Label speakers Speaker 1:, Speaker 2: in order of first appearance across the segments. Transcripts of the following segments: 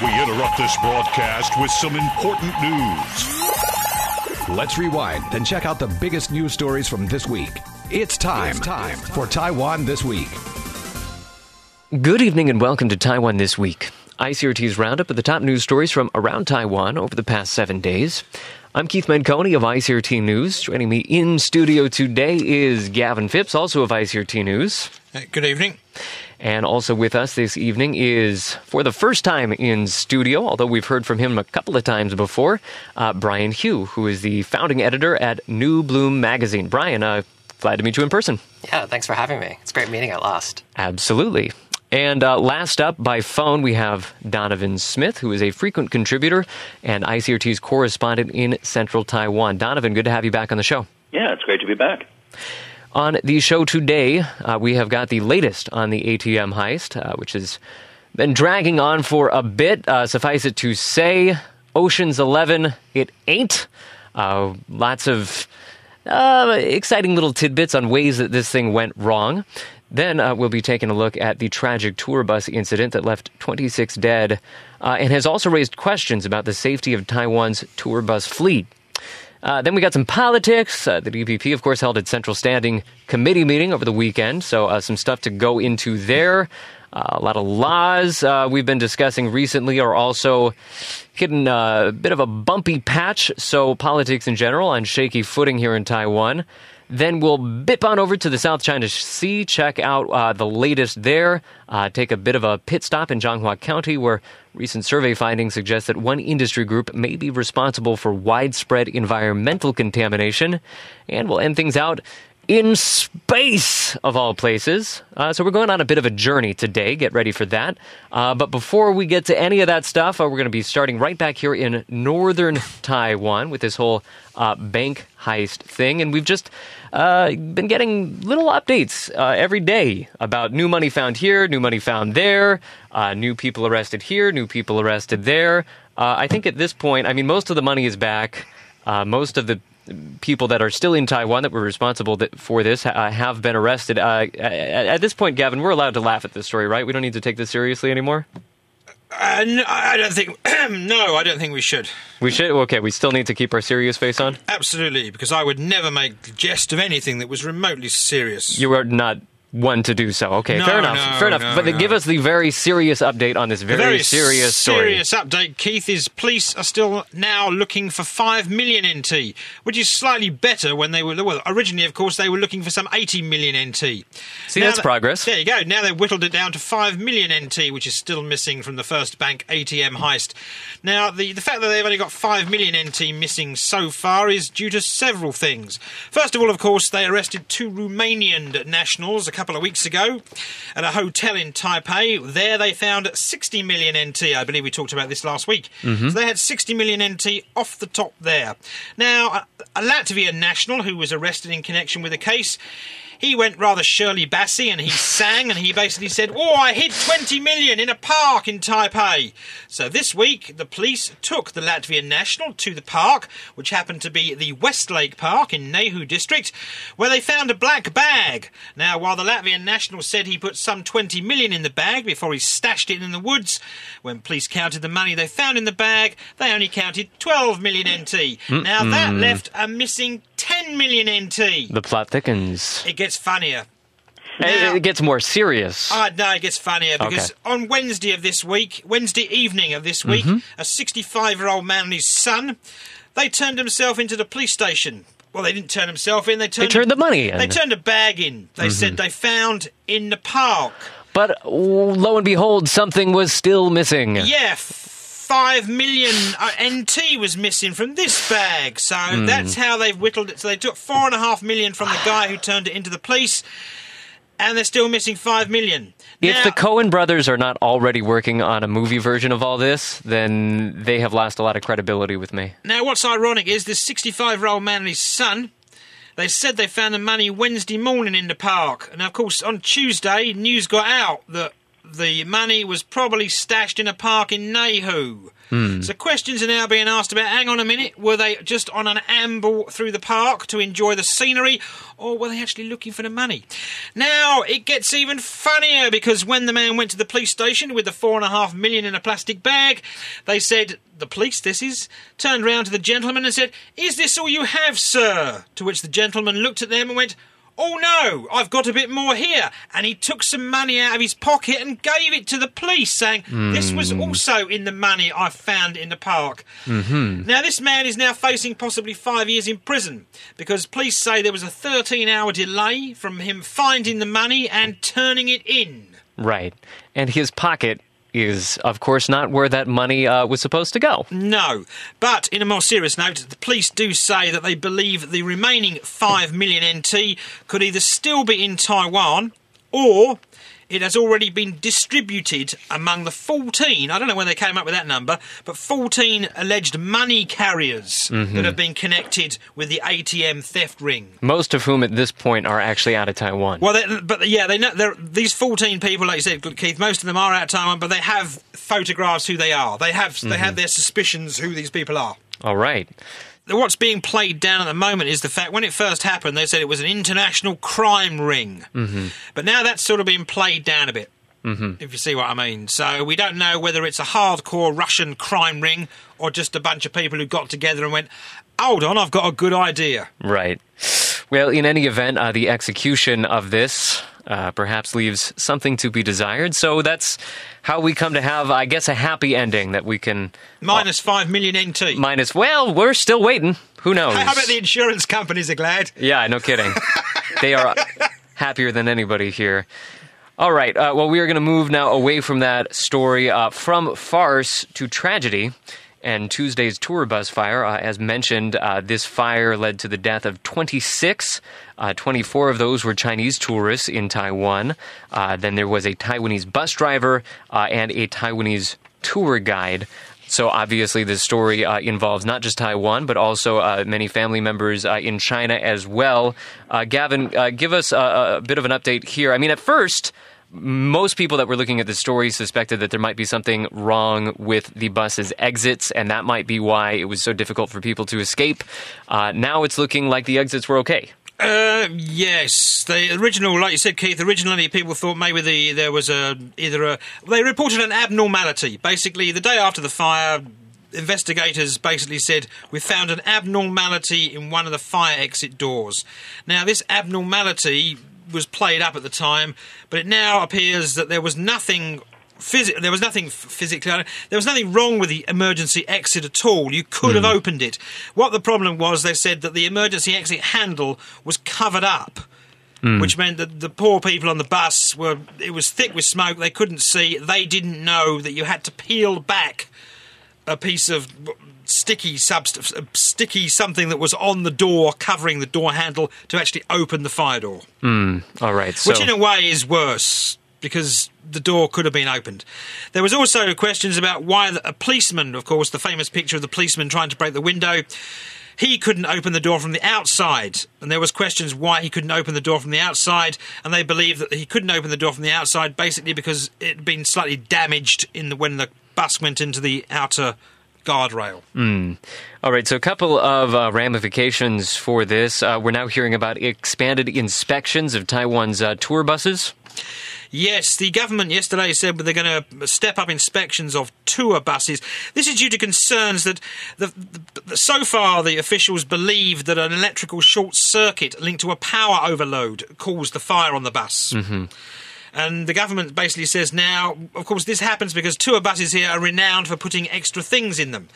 Speaker 1: We interrupt this broadcast with some important news.
Speaker 2: Let's rewind and check out the biggest news stories from this week. It's time, it's time for Taiwan This Week.
Speaker 3: Good evening and welcome to Taiwan This Week. ICRT's roundup of the top news stories from around Taiwan over the past seven days. I'm Keith Menconi of ICRT News. Joining me in studio today is Gavin Phipps, also of ICRT News.
Speaker 4: Good evening.
Speaker 3: And also with us this evening is, for the first time in studio, although we've heard from him a couple of times before, uh, Brian Hioe, who is the founding editor at New Bloom Magazine. Brian, uh, glad to meet you in person.
Speaker 5: Yeah, thanks for having me. It's great meeting at last.
Speaker 3: Absolutely. And uh, last up by phone, we have Donovan Smith, who is a frequent contributor and ICRT's correspondent in central Taiwan. Donovan, good to have you back on the show.
Speaker 6: Yeah, it's great to be back.
Speaker 3: On the show today, uh, we have got the latest on the ATM heist, uh, which has been dragging on for a bit. Uh, suffice it to say, Ocean's Eleven, it ain't. Uh, lots of uh, exciting little tidbits on ways that this thing went wrong. Then uh, we'll be taking a look at the tragic tour bus incident that left 26 dead uh, and has also raised questions about the safety of Taiwan's tour bus fleet. Uh, then we got some politics. Uh, the DPP, of course, held its central standing committee meeting over the weekend, so uh, some stuff to go into there. Uh, a lot of laws we've been discussing recently are also hitting a bit of a bumpy patch, so politics in general on shaky footing here in Taiwan. Then we'll bip on over to the South China Sea, check out uh, the latest there, uh, take a bit of a pit stop in Changhua County, where recent survey findings suggest that one industry group may be responsible for widespread environmental contamination. And we'll end things out in space, of all places. Uh, so we're going on a bit of a journey today. Get ready for that. Uh, but before we get to any of that stuff, uh, we're going to be starting right back here in northern Taiwan with this whole uh, bank heist thing. And we've just uh, been getting little updates uh, every day about new money found here, new money found there, new people arrested here, new people arrested there. I think at this point, I mean, most of the money is back. most of the people that are still in Taiwan that were responsible for this uh, have been arrested. Uh, at this point, Gavin, we're allowed to laugh at this story, right? We don't need to take this seriously anymore.
Speaker 4: Uh, no, I don't think. no, I don't think we should.
Speaker 3: We should. Okay, we still need to keep our serious face on.
Speaker 4: Absolutely, because I would never make the jest of anything that was remotely serious.
Speaker 3: You are not one to do so. Okay,
Speaker 4: no,
Speaker 3: fair enough.
Speaker 4: No,
Speaker 3: fair enough.
Speaker 4: No,
Speaker 3: but give us the very serious update on this very,
Speaker 4: very
Speaker 3: serious story.
Speaker 4: Serious update, Keith. Is police are still now looking for five million NT, which is slightly better when they were well. Originally, of course, they were looking for some eighty million NT.
Speaker 3: See, now that's progress.
Speaker 4: There you go. Now they've whittled it down to five million NT, which is still missing from the first bank ATM heist. Now, the the fact that they've only got five million NT missing so far is due to several things. First of all, of course, they arrested two Romanian nationals a couple of weeks ago at a hotel in Taipei. There they found 60 million NT. I believe we talked about this last week.
Speaker 3: Mm-hmm.
Speaker 4: So they had 60 million NT off the top there. Now, a Latvian national who was arrested in connection with the case he went rather Shirley Bassey and he sang and he basically said, Oh, I hid 20 million in a park in Taipei. So this week, the police took the Latvian national to the park, which happened to be the Westlake Park in Neihu district, where they found a black bag. Now, while the Latvian national said he put some 20 million in the bag before he stashed it in the woods, when police counted the money they found in the bag, they only counted 12 million NT. Mm-mm. Now, that left a missing 10 million NT.
Speaker 3: The plot thickens.
Speaker 4: It gets funnier.
Speaker 3: Now, it gets more serious.
Speaker 4: Uh, no, it gets funnier because okay. on Wednesday of this week, Wednesday evening of this week,
Speaker 3: mm-hmm.
Speaker 4: a 65 year old man and his son, they turned himself into the police station. Well, they didn't turn himself in. They turned,
Speaker 3: they turned the money in.
Speaker 4: They turned a bag in. They mm-hmm. said they found in the park.
Speaker 3: But lo and behold, something was still missing.
Speaker 4: Yeah, five million uh, NT was missing from this bag. So mm. that's how they've whittled it. So they took four and a half million from the guy who turned it into the police, and they're still missing five million.
Speaker 3: If
Speaker 4: now,
Speaker 3: the Coen brothers are not already working on a movie version of all this, then they have lost a lot of credibility with me.
Speaker 4: Now, what's ironic is this 65 year old man and his son. They said they found the money Wednesday morning in the park. And of course, on Tuesday, news got out that the money was probably stashed in a park in Neihu. Hmm. So questions are now being asked about hang on a minute, were they just on an amble through the park to enjoy the scenery, or were they actually looking for the money? Now, it gets even funnier because when the man went to the police station with the four and a half million in a plastic bag, they said, the police, this is, turned round to the gentleman and said, Is this all you have, sir? To which the gentleman looked at them and went, Oh no, I've got a bit more here. And he took some money out of his pocket and gave it to the police, saying, This was also in the money I found in the park. Mm-hmm. Now, this man is now facing possibly five years in prison because police say there was a 13 hour delay from him finding the money and turning it in.
Speaker 3: Right. And his pocket is, of course, not where that money uh, was supposed to go.
Speaker 4: No. But in a more serious note, the police do say that they believe the remaining 5 million NT could either still be in Taiwan or it has already been distributed among the 14, I don't know when they came up with that number, but 14 alleged money carriers mm-hmm. that have been connected with the ATM theft ring.
Speaker 3: Most of whom at this point are actually out of Taiwan.
Speaker 4: Well, they, but yeah, they know these fourteen people, like you said, good Keith. Most of them are out of Taiwan, but they have photographs who they are. They have they mm-hmm. have their suspicions who these people are.
Speaker 3: All right.
Speaker 4: What's being played down at the moment is the fact when it first happened, they said it was an international crime ring, mm-hmm. but now that's sort of being played down a bit. Mm-hmm. If you see what I mean. So we don't know whether it's a hardcore Russian crime ring or just a bunch of people who got together and went, "Hold on, I've got a good idea."
Speaker 3: Right. Well, in any event, uh, the execution of this uh, perhaps leaves something to be desired. So that's how we come to have, I guess, a happy ending that we can
Speaker 4: Minus five million NT.
Speaker 3: minus. Well, we're still waiting. Who knows?
Speaker 4: How about the insurance companies are glad?
Speaker 3: Yeah, no kidding. they are happier than anybody here. All right. Uh, well, we are going to move now away from that story uh, from farce to tragedy. And Tuesday's tour bus fire, uh, as mentioned, uh, this fire led to the death of 26. Uh, 24 of those were Chinese tourists in Taiwan. Uh, then there was a Taiwanese bus driver uh, and a Taiwanese tour guide. So obviously, this story uh, involves not just Taiwan, but also uh, many family members uh, in China as well. Uh, Gavin, uh, give us a, a bit of an update here. I mean, at first, most people that were looking at the story suspected that there might be something wrong with the bus's exits, and that might be why it was so difficult for people to escape. Now it's looking like the exits were okay.
Speaker 4: Uh, yes. The original, like you said, Keith. Originally, people thought maybe the there was a either a they reported an abnormality. Basically, the day after the fire, investigators basically said we found an abnormality in one of the fire exit doors. Now, this abnormality was played up at the time, but it now appears that there was nothing. Phys- there was nothing physically. There was nothing wrong with the emergency exit at all. You could have hmm. opened it. What the problem was, they said that the emergency exit handle was covered up hmm. which meant that the poor people on the bus were it was thick with smoke they couldn't see they didn't know that you had to peel back a piece of sticky substance uh, sticky something that was on the door covering the door handle to actually open the fire door hmm.
Speaker 3: All right. So,
Speaker 4: which in a way is worse because the door could have been opened. There was also questions about why the, a policeman, of course, the famous picture of the policeman trying to break the window. He couldn't open the door from the outside, and there was questions why he couldn't open the door from the outside, and they believe that he couldn't open the door from the outside basically because it had been slightly damaged in the, when the bus went into the outer guardrail.
Speaker 3: All right, so a couple of uh, ramifications for this. Uh, we're now hearing about expanded inspections of Taiwan's uh, tour buses.
Speaker 4: Yes, the government yesterday said they're going to step up inspections of tour buses. This is due to concerns that the, the, so far the officials believe that an electrical short circuit linked to a power overload caused the fire on the bus. Mm-hmm. And the government basically says now, of course, this happens because tour buses here are renowned for putting extra things in them.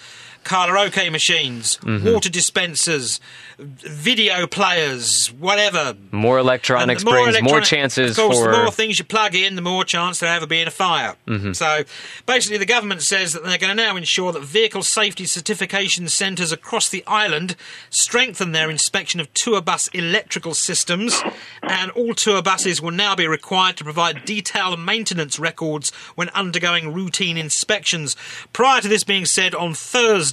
Speaker 4: Karaoke machines, water dispensers, video players, whatever.
Speaker 3: More electronics
Speaker 4: the
Speaker 3: brings more
Speaker 4: electronic-
Speaker 3: chances
Speaker 4: of course,
Speaker 3: for.
Speaker 4: the more things you plug in, the more chance there ever being a fire.
Speaker 3: Mm-hmm.
Speaker 4: So, basically, the government says that they're going to now ensure that vehicle safety certification centres across the island strengthen their inspection of tour bus electrical systems, and all tour buses will now be required to provide detailed maintenance records when undergoing routine inspections. Prior to this being said, on Thursday,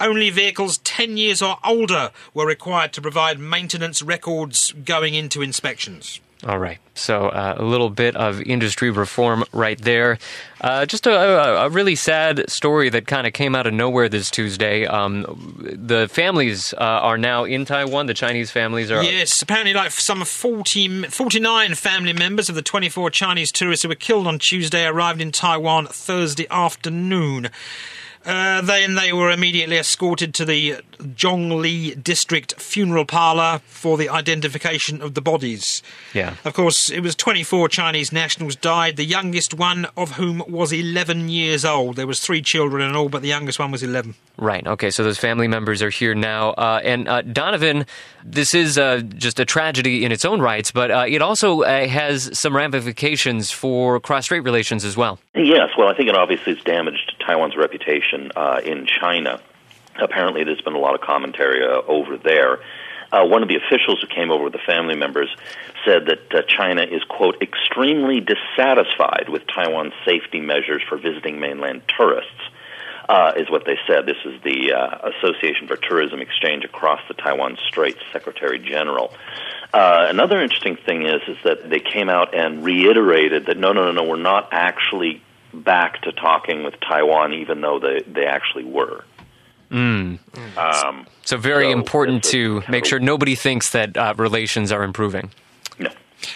Speaker 4: only vehicles 10 years or older were required to provide maintenance records going into inspections.
Speaker 3: All right. So uh, a little bit of industry reform right there. Uh, just a, a, a, really sad story that kind of came out of nowhere this Tuesday. Um, the families uh, are now in Taiwan. The Chinese families are.
Speaker 4: Yes, apparently, like some 40, 49 family members of the 24 Chinese tourists who were killed on Tuesday arrived in Taiwan Thursday afternoon. Uh, then they were immediately escorted to the Zhongli District funeral parlour for the identification of the bodies.
Speaker 3: Yeah.
Speaker 4: Of course, it was 24 Chinese nationals died, the youngest one of whom was 11 years old. There was three children in all, but the youngest one was 11.
Speaker 3: Right. Okay. So those family members are here now. Uh, and uh, Donovan, this is uh, just a tragedy in its own rights, but uh, it also uh, has some ramifications for cross-strait relations as well.
Speaker 6: Yes. Well, I think it obviously has damaged Taiwan's reputation uh, in China. Apparently, there's been a lot of commentary over there. one of the officials who came over with the family members said that China is, quote, extremely dissatisfied with Taiwan's safety measures for visiting mainland tourists uh, is what they said. This is the uh, Association for Tourism Exchange across the Taiwan Straits Secretary General. Uh, another interesting thing is is that they came out and reiterated that no, no, no, no, we're not actually back to talking with Taiwan, even though they they actually were.
Speaker 3: Mm. Um, so very so important to make sure nobody thinks that uh, relations are improving.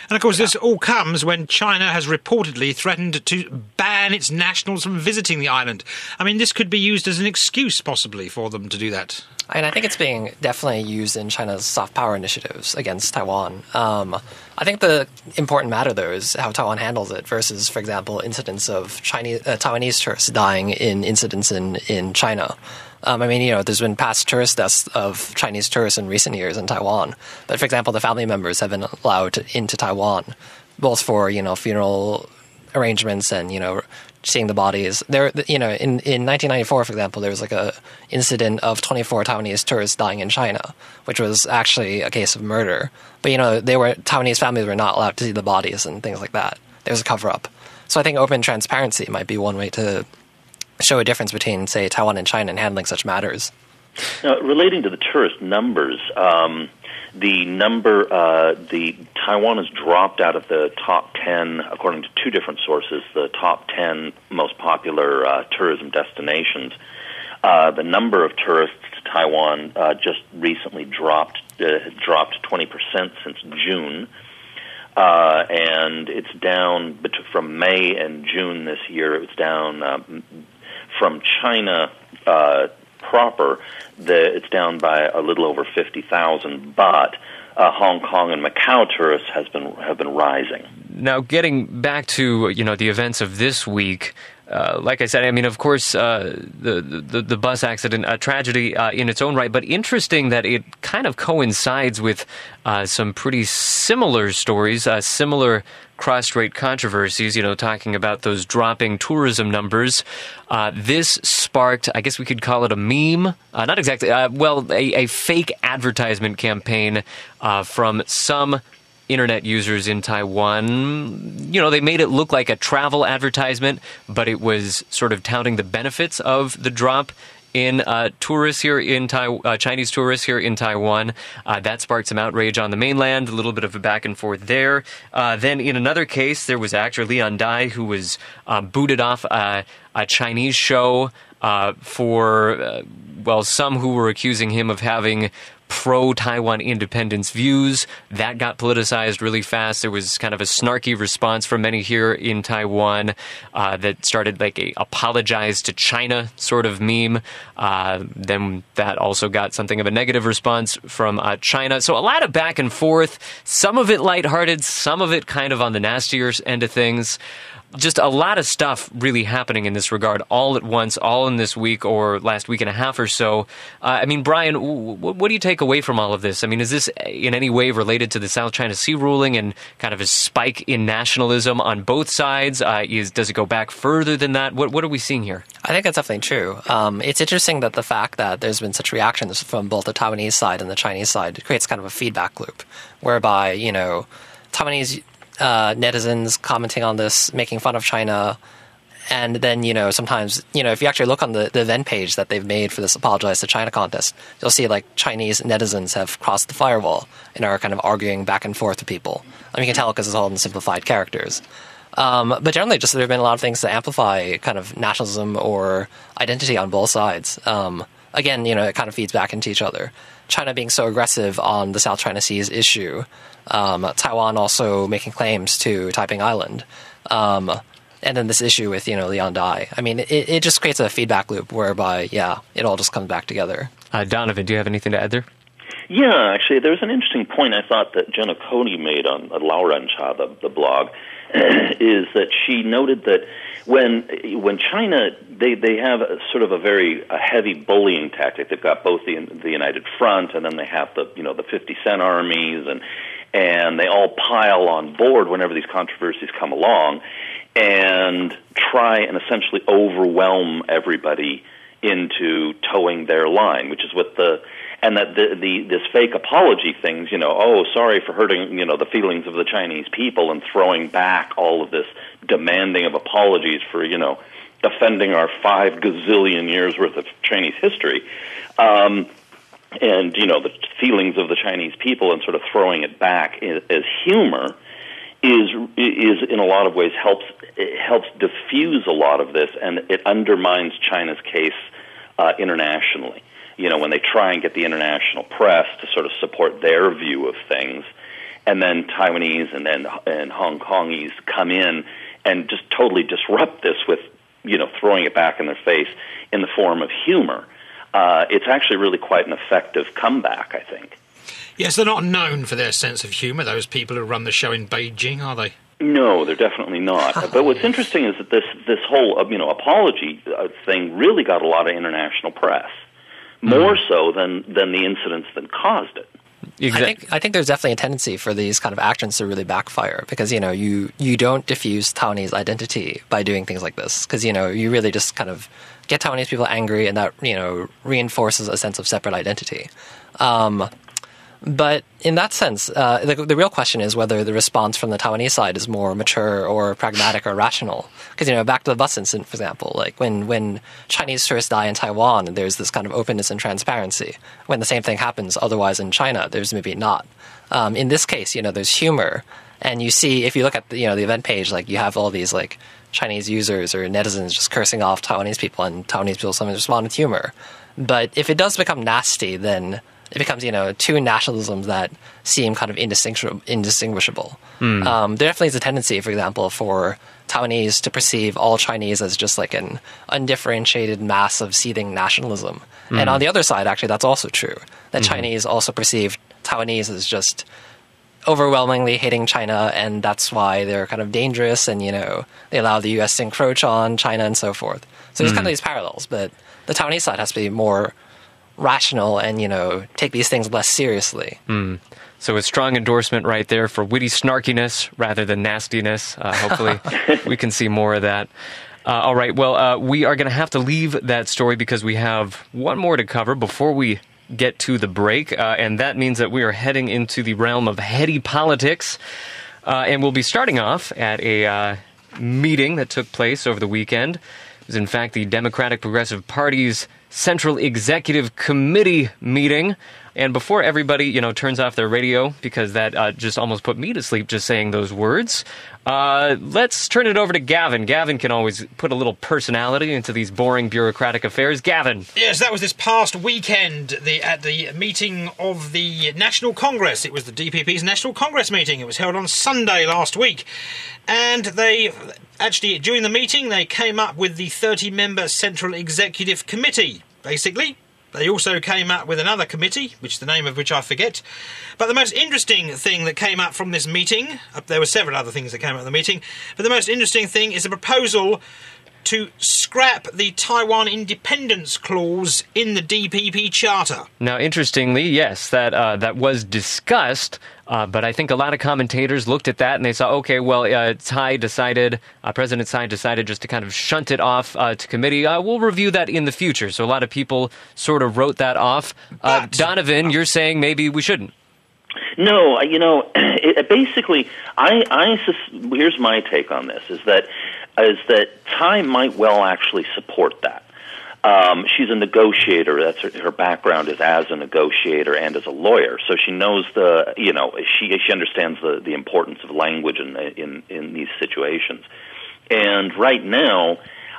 Speaker 4: And of course, this all comes when China has reportedly threatened to ban its nationals from visiting the island. I mean, this could be used as an excuse, possibly, for them to do that.
Speaker 5: And I think it's being definitely used in China's soft power initiatives against Taiwan. Um, I think the important matter, though, is how Taiwan handles it versus, for example, incidents of Chinese, uh, Taiwanese tourists dying in incidents in, in China. Um, I mean, you know, there's been past tourist deaths of Chinese tourists in recent years in Taiwan. But for example, the family members have been allowed to, into Taiwan, both for you know funeral arrangements and you know seeing the bodies. There, you know, in, in 1994, for example, there was like a incident of 24 Taiwanese tourists dying in China, which was actually a case of murder. But you know, they were Taiwanese families were not allowed to see the bodies and things like that. There was a cover up. So I think open transparency might be one way to show a difference between, say, Taiwan and China in handling such matters?
Speaker 6: Now, relating to the tourist numbers, um, the number, uh, the Taiwan has dropped out of the top 10, according to two different sources, the top 10 most popular uh, tourism destinations. Uh, the number of tourists to Taiwan uh, just recently dropped, uh, dropped 20% since June. Uh, and it's down from May and June this year. It was down from China uh, proper, the, it's down by a little over 50,000, but uh, Hong Kong and Macau tourists has been have been rising.
Speaker 3: Now, getting back to you know the events of this week, uh, like I said, I mean, of course, uh, the, the, the bus accident, a tragedy uh, in its own right, but interesting that it kind of coincides with uh, some pretty similar stories, uh, similar cross-strait controversies. You know, talking about those dropping tourism numbers. Uh, this sparked, I guess we could call it a meme, not exactly, well, a, a, fake advertisement campaign from some internet users in Taiwan, you know, they made it look like a travel advertisement, but it was sort of touting the benefits of the drop in uh, tourists here in tai- uh, Chinese tourists here in Taiwan. Uh, that sparked some outrage on the mainland, a little bit of a back and forth there. Uh, then in another case, there was actor Leon Dai who was uh, booted off a Chinese show uh, for, well, some who were accusing him of having pro Taiwan independence views. That got politicized really fast. There was kind of a snarky response from many here in Taiwan uh, that started like a apologize to China sort of meme. Uh, then that also got something of a negative response from uh, China. So a lot of back and forth. Some of it lighthearted, some of it kind of on the nastier end of things just a lot of stuff really happening in this regard all at once, all in this week or last week and a half or so. Uh, I mean, Brian, w- what do you take away from all of this? I mean, is this in any way related to the South China Sea ruling and kind of a spike in nationalism on both sides? Uh, is, does it go back further than that? What, what are we seeing here?
Speaker 5: I think that's definitely true. Um, it's interesting that the fact that there's been such reactions from both the Taiwanese side and the Chinese side creates kind of a feedback loop whereby, you know, Taiwanese uh, netizens commenting on this, making fun of China, and then you know sometimes you know if you actually look on the, the event page that they've made for this apologize to China contest, you'll see like Chinese netizens have crossed the firewall and are kind of arguing back and forth with people. I mean, you can tell because it's all in simplified characters. Um, but generally, just there have been a lot of things to amplify kind of nationalism or identity on both sides. Um, again, you know, it kind of feeds back into each other. China being so aggressive on the South China Seas issue, um, Taiwan also making claims to Taiping Island, um, and then this issue with you know Leon Dai. I mean, it, it just creates a feedback loop whereby, yeah, it all just comes back together.
Speaker 3: Uh, Donovan, do you have anything to add there?
Speaker 6: Yeah, actually, there was an interesting point I thought that Jenna Cody made on uh, Lao Ren Cha, the, the blog, is that she noted that when when China they they have a, sort of a very a heavy bullying tactic. They've got both the the United Front and then they have the you know the 50 cent armies and and they all pile on board whenever these controversies come along and try and essentially overwhelm everybody into toeing their line, which is what the and that the, the this fake apology things, you know, oh, sorry for hurting, you know, the feelings of the Chinese people, and throwing back all of this demanding of apologies for, you know, defending our five gazillion years worth of Chinese history, um, and you know the feelings of the Chinese people, and sort of throwing it back as humor is is in a lot of ways helps helps diffuse a lot of this, and it undermines China's case uh, internationally you know, when they try and get the international press to sort of support their view of things, and then Taiwanese and then and Hong Kongese come in and just totally disrupt this with, you know, throwing it back in their face in the form of humor. Uh, it's actually really quite an effective comeback, I think.
Speaker 4: Yes, they're not known for their sense of humour. Those people who run the show in Beijing, are they?
Speaker 6: No, they're definitely not. but what's interesting is that this this whole uh, you know apology uh, thing really got a lot of international press more mm. so than than the incidents that caused it.
Speaker 5: Exactly. I think I think there's definitely a tendency for these kind of actions to really backfire because you know you you don't diffuse Taiwanese identity by doing things like this because you know you really just kind of get Taiwanese people angry and that you know reinforces a sense of separate identity. Um, but in that sense, uh, the, the, real question is whether the response from the Taiwanese side is more mature or pragmatic or rational. Because you know, back to the bus incident, for example, like when when Chinese tourists die in Taiwan, there's this kind of openness and transparency. When the same thing happens otherwise in China, there's maybe not. Um, in this case, you know, there's humor, and you see if you look at the, you know the event page, like you have all these like Chinese users or netizens just cursing off Taiwanese people, and Taiwanese people sometimes respond with humor. But if it does become nasty, then it becomes you know two nationalisms that seem kind of indistinguishable. indistinguishable. Mm. Um, there definitely is a tendency, for example, for Taiwanese to perceive all Chinese as just like an undifferentiated mass of seething nationalism. Mm. And on the other side, actually, that's also true. That mm Chinese also perceive Taiwanese as just overwhelmingly hating China, and that's why they're kind of dangerous, and you know they allow the U.S. to encroach on China and so forth. So there's mm. kind of these parallels, but the Taiwanese side has to be more rational and you know take these things less seriously.
Speaker 3: Mm. So a strong endorsement right there for witty snarkiness rather than nastiness. Uh, hopefully, we can see more of that. Uh, all right. Well, uh, we are going to have to leave that story because we have one more to cover before we get to the break, uh, and that means that we are heading into the realm of heady politics, uh, and we'll be starting off at a uh, meeting that took place over the weekend. It was, in fact, the Democratic Progressive Party's Central Executive Committee meeting. And before everybody, you know, turns off their radio because that uh, just almost put me to sleep just saying those words, uh, let's turn it over to Gavin. Gavin can always put a little personality into these boring bureaucratic affairs. Gavin.
Speaker 4: Yes, that was this past weekend the, at the meeting of the National Congress. It was the DPP's National Congress meeting. It was held on Sunday last week. And they actually, during the meeting, they came up with the 30 member Central Executive Committee, basically. They also came up with another committee, which the name of which I forget. But the most interesting thing that came up from this meeting, uh, there were several other things that came out of the meeting, but the most interesting thing is a proposal to scrap the Taiwan independence clause in the DPP charter.
Speaker 3: Now, interestingly, yes, that uh, that was discussed, uh, but I think a lot of commentators looked at that and they saw, okay, well, uh, Tsai decided, uh, President Tsai decided just to kind of shunt it off uh, to committee. Uh, we'll review that in the future. So a lot of people sort of wrote that off. But, Donovan, you're saying maybe we shouldn't.
Speaker 6: No, you know, it, basically, I, I, here's my take on this: is that is that Tsai might well actually support that. Um, she's a negotiator. That's her, her background is as a negotiator and as a lawyer. So she knows the, you know, she she understands the the importance of language in in in these situations. And right now,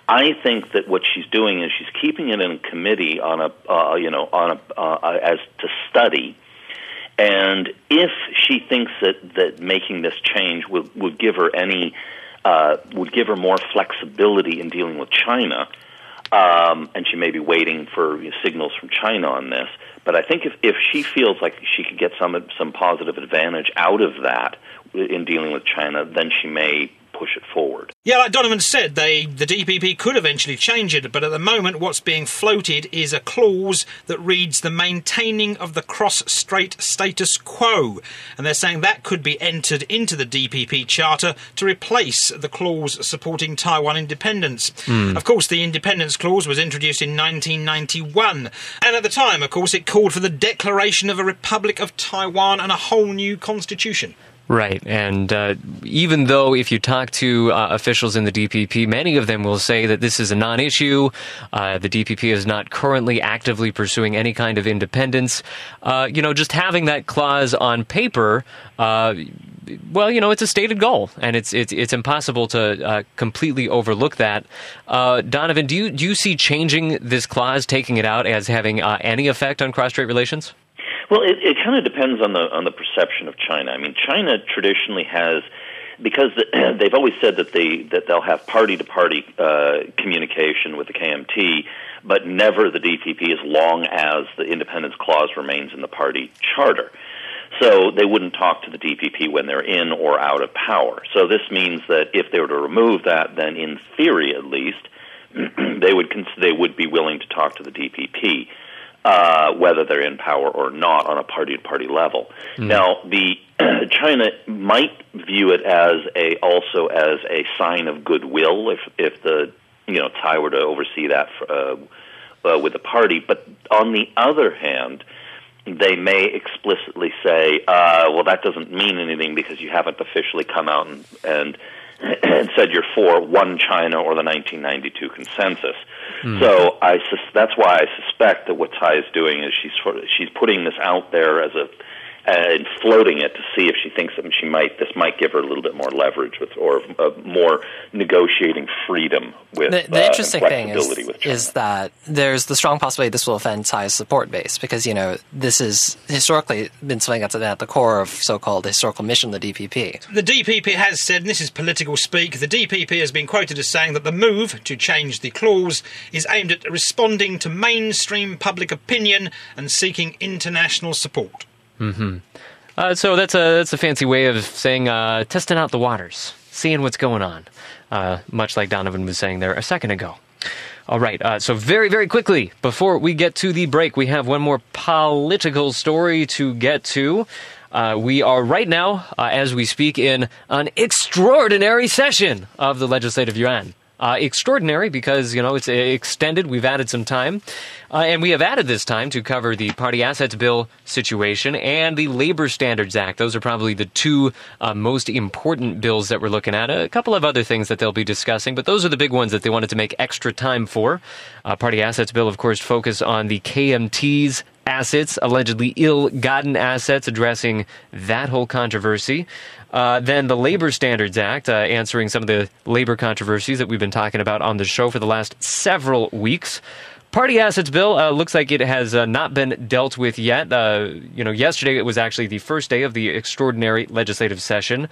Speaker 6: I think that what she's doing is she's keeping it in a committee on a, uh, you know, on a uh, as to study. And if she thinks that that making this change would would give her any uh, would give her more flexibility in dealing with China, um, and she may be waiting for signals from China on this. But I think if if she feels like she could get some some positive advantage out of that in dealing with China, then she may push it forward.
Speaker 4: Yeah, like Donovan said, they the DPP could eventually change it, but at the moment, what's being floated is a clause that reads the maintaining of the cross-strait status quo, and they're saying that could be entered into the DPP charter to replace the clause supporting Taiwan independence. Hmm. Of course, the independence clause was introduced in 1991, and at the time, of course, it called for the declaration of a Republic of Taiwan and a whole new constitution.
Speaker 3: Right, and uh, even though if you talk to uh, officials in the DPP, many of them will say that this is a non-issue. Uh, the DPP is not currently actively pursuing any kind of independence. Uh, you know, just having that clause on paper. Uh, well, you know, it's a stated goal, and it's it's, it's impossible to uh, completely overlook that. Donovan, do you do you see changing this clause, taking it out, as having any effect on cross-strait relations?
Speaker 6: Well, it, it kind of depends on the on the perception of China. I mean, China traditionally has because the, they've always said that they that they'll have party to party communication with the KMT, but never the DPP as long as the independence clause remains in the party charter. So they wouldn't talk to the DPP when they're in or out of power. So this means that if they were to remove that, then in theory, at least, they would cons- they would be willing to talk to the DPP uh, whether they're in power or not on a party to party level. Mm. Now, the China might view it as a also as a sign of goodwill if if the you know Tsai were to oversee that for, uh, uh, with the party. But on the other hand, they may explicitly say, uh, "Well, that doesn't mean anything because you haven't officially come out and." and and said you're for one China or the 1992 consensus. Mm. So I sus- that's why I suspect that what Tsai is doing is she's sort of, she's putting this out there as a and floating it to see if she thinks that she might this might give her a little bit more leverage with or uh, more negotiating freedom with
Speaker 5: the, the
Speaker 6: uh,
Speaker 5: interesting thing is, is that there's the strong possibility this will offend Tsai's support base because you know this is historically been something that's at the core of so-called historical mission of the DPP.
Speaker 4: The DPP has said, and this is political speak, the DPP has been quoted as saying that the move to change the clause is aimed at responding to mainstream public opinion and seeking international support.
Speaker 3: Mm-hmm. Uh, so that's a that's a fancy way of saying uh, testing out the waters, seeing what's going on. Uh, much like Donovan was saying there a second ago. All right. Uh, so very very quickly before we get to the break, we have one more political story to get to. Uh, we are right now, uh, as we speak, in an extraordinary session of the Legislative Yuan. Uh, extraordinary because you know it's extended. We've added some time, uh, and we have added this time to cover the Party Assets Bill situation and the Labor Standards Act. Those are probably the two uh, most important bills that we're looking at. A couple of other things that they'll be discussing, but those are the big ones that they wanted to make extra time for. Uh, Party Assets Bill, of course, focus on the KMT's assets, allegedly ill-gotten assets, addressing that whole controversy. Uh, then the Labor Standards Act, uh, answering some of the labor controversies that we've been talking about on the show for the last several weeks. Party assets bill uh, looks like it has uh, not been dealt with yet. Uh, you know, yesterday it was actually the first day of the extraordinary legislative session.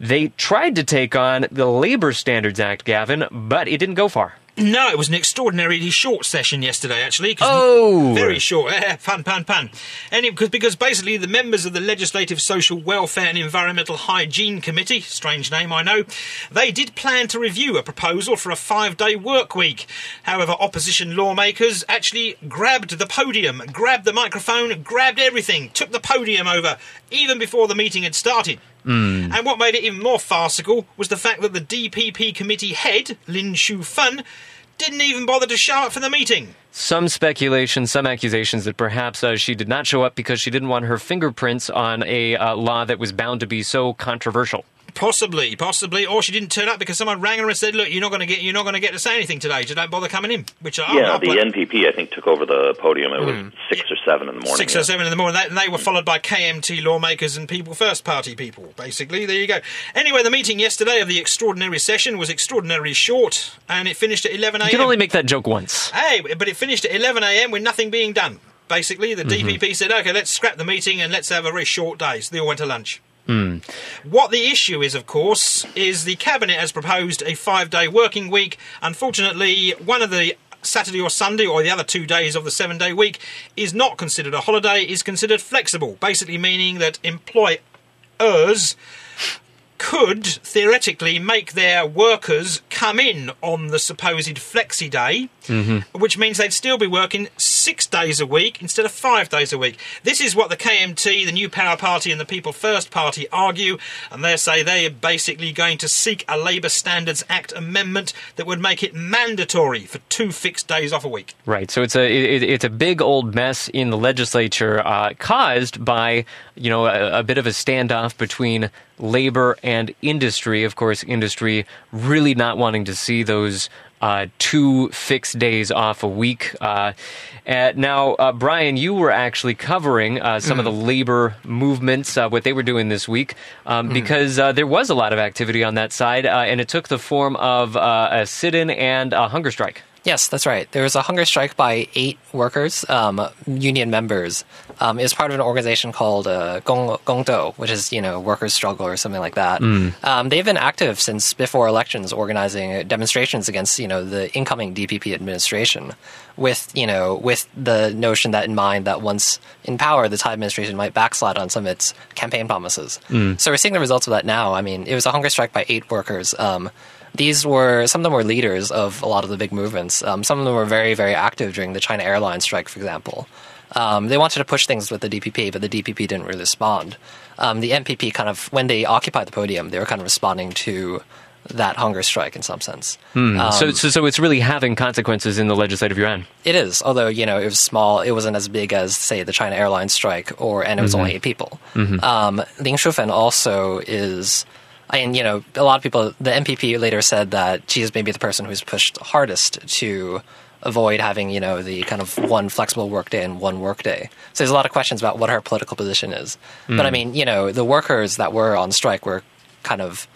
Speaker 3: They tried to take on the Labor Standards Act, Gavin, but it didn't go far.
Speaker 4: No, it was an extraordinarily short session yesterday, actually.
Speaker 3: Oh!
Speaker 4: Very short. Eh, pan, pan, pan. And it, because basically the members of the Legislative Social Welfare and Environmental Hygiene Committee, strange name, I know, they did plan to review a proposal for a five day work week. However, opposition lawmakers actually grabbed the podium, grabbed the microphone, grabbed everything, took the podium over, even before the meeting had started.
Speaker 3: Mm.
Speaker 4: And what made it even more farcical was the fact that the DPP committee head, Lin Shu Fen, didn't even bother to show up for the meeting.
Speaker 3: Some speculation, some accusations that perhaps uh, she did not show up because she didn't want her fingerprints on a uh, law that was bound to be so controversial.
Speaker 4: Possibly, possibly, or she didn't turn up because someone rang her and said, "Look, you're not going to get, you're not going to get to say anything today. So don't bother coming in." Which I,
Speaker 6: yeah,
Speaker 4: I,
Speaker 6: the NPP I think took over the podium. It was six or seven in the morning.
Speaker 4: Six
Speaker 6: yeah.
Speaker 4: or seven in the morning. That, and they were followed by KMT lawmakers and People First Party people, basically. There you go. Anyway, the meeting yesterday of the extraordinary session was extraordinarily short, and it finished at 11 a.m.
Speaker 3: You can only make that joke once.
Speaker 4: Hey, but it finished at 11 a.m. with nothing being done. Basically, the
Speaker 3: Mm-hmm.
Speaker 4: DPP said, okay, let's scrap the meeting and let's have a very short day. So they all went to lunch.
Speaker 3: Hmm.
Speaker 4: What the issue is, of course, is the Cabinet has proposed a five day working week. Unfortunately, one of the Saturday or Sunday, or the other two days of the seven day week, is not considered a holiday, is considered flexible, basically meaning that employers could theoretically make their workers come in on the supposed flexi day, which means they'd still be working six days a week instead of five days a week. This is what the KMT, the New Power Party, and the People First Party argue, and they say they are basically going to seek a Labour Standards Act amendment that would make it mandatory for two fixed days off a week.
Speaker 3: Right. So it's a it, it's a big old mess in the legislature uh, caused by you know a, a bit of a standoff between labor and industry. Of course, industry really not wanting to see those. Uh, two fixed days off a week. Uh, now, uh, Brian, you were actually covering uh, some of the labor movements, uh, what they were doing this week, um, because uh, there was a lot of activity on that side, uh, and it took the form of uh, a sit in and a hunger strike.
Speaker 5: Yes, that's right. There was a hunger strike by eight workers, um, union members. Um, it was part of an organization called uh, Gong Gongdo, which is you know workers' struggle or something like that. Um, they've been active since before elections, organizing demonstrations against you know the incoming DPP administration, with you know with the notion that in mind that once in power, the Tsai administration might backslide on some of its campaign promises. So we're seeing the results of that now. I mean, it was a hunger strike by eight workers. Um, these were some of them were leaders of a lot of the big movements. Um, some of them were very, very active during the China Airlines strike, for example. Um, they wanted to push things with the DPP, but the DPP didn't really respond. Um, the NPP kind of, when they occupied the podium, they were kind of responding to that hunger strike in some sense. Um,
Speaker 3: so, so, so it's really having consequences in the legislative yuan.
Speaker 5: It is, although you know it was small. It wasn't as big as say the China Airlines strike, or and it was only eight people. Um, Lin Shufen also is, and you know a lot of people. The NPP later said that she is maybe the person who's pushed hardest to avoid having you know the kind of one flexible workday and one workday. So there's a lot of questions about what her political position is. But I hmm. mean, you know, the workers that were on strike were kind of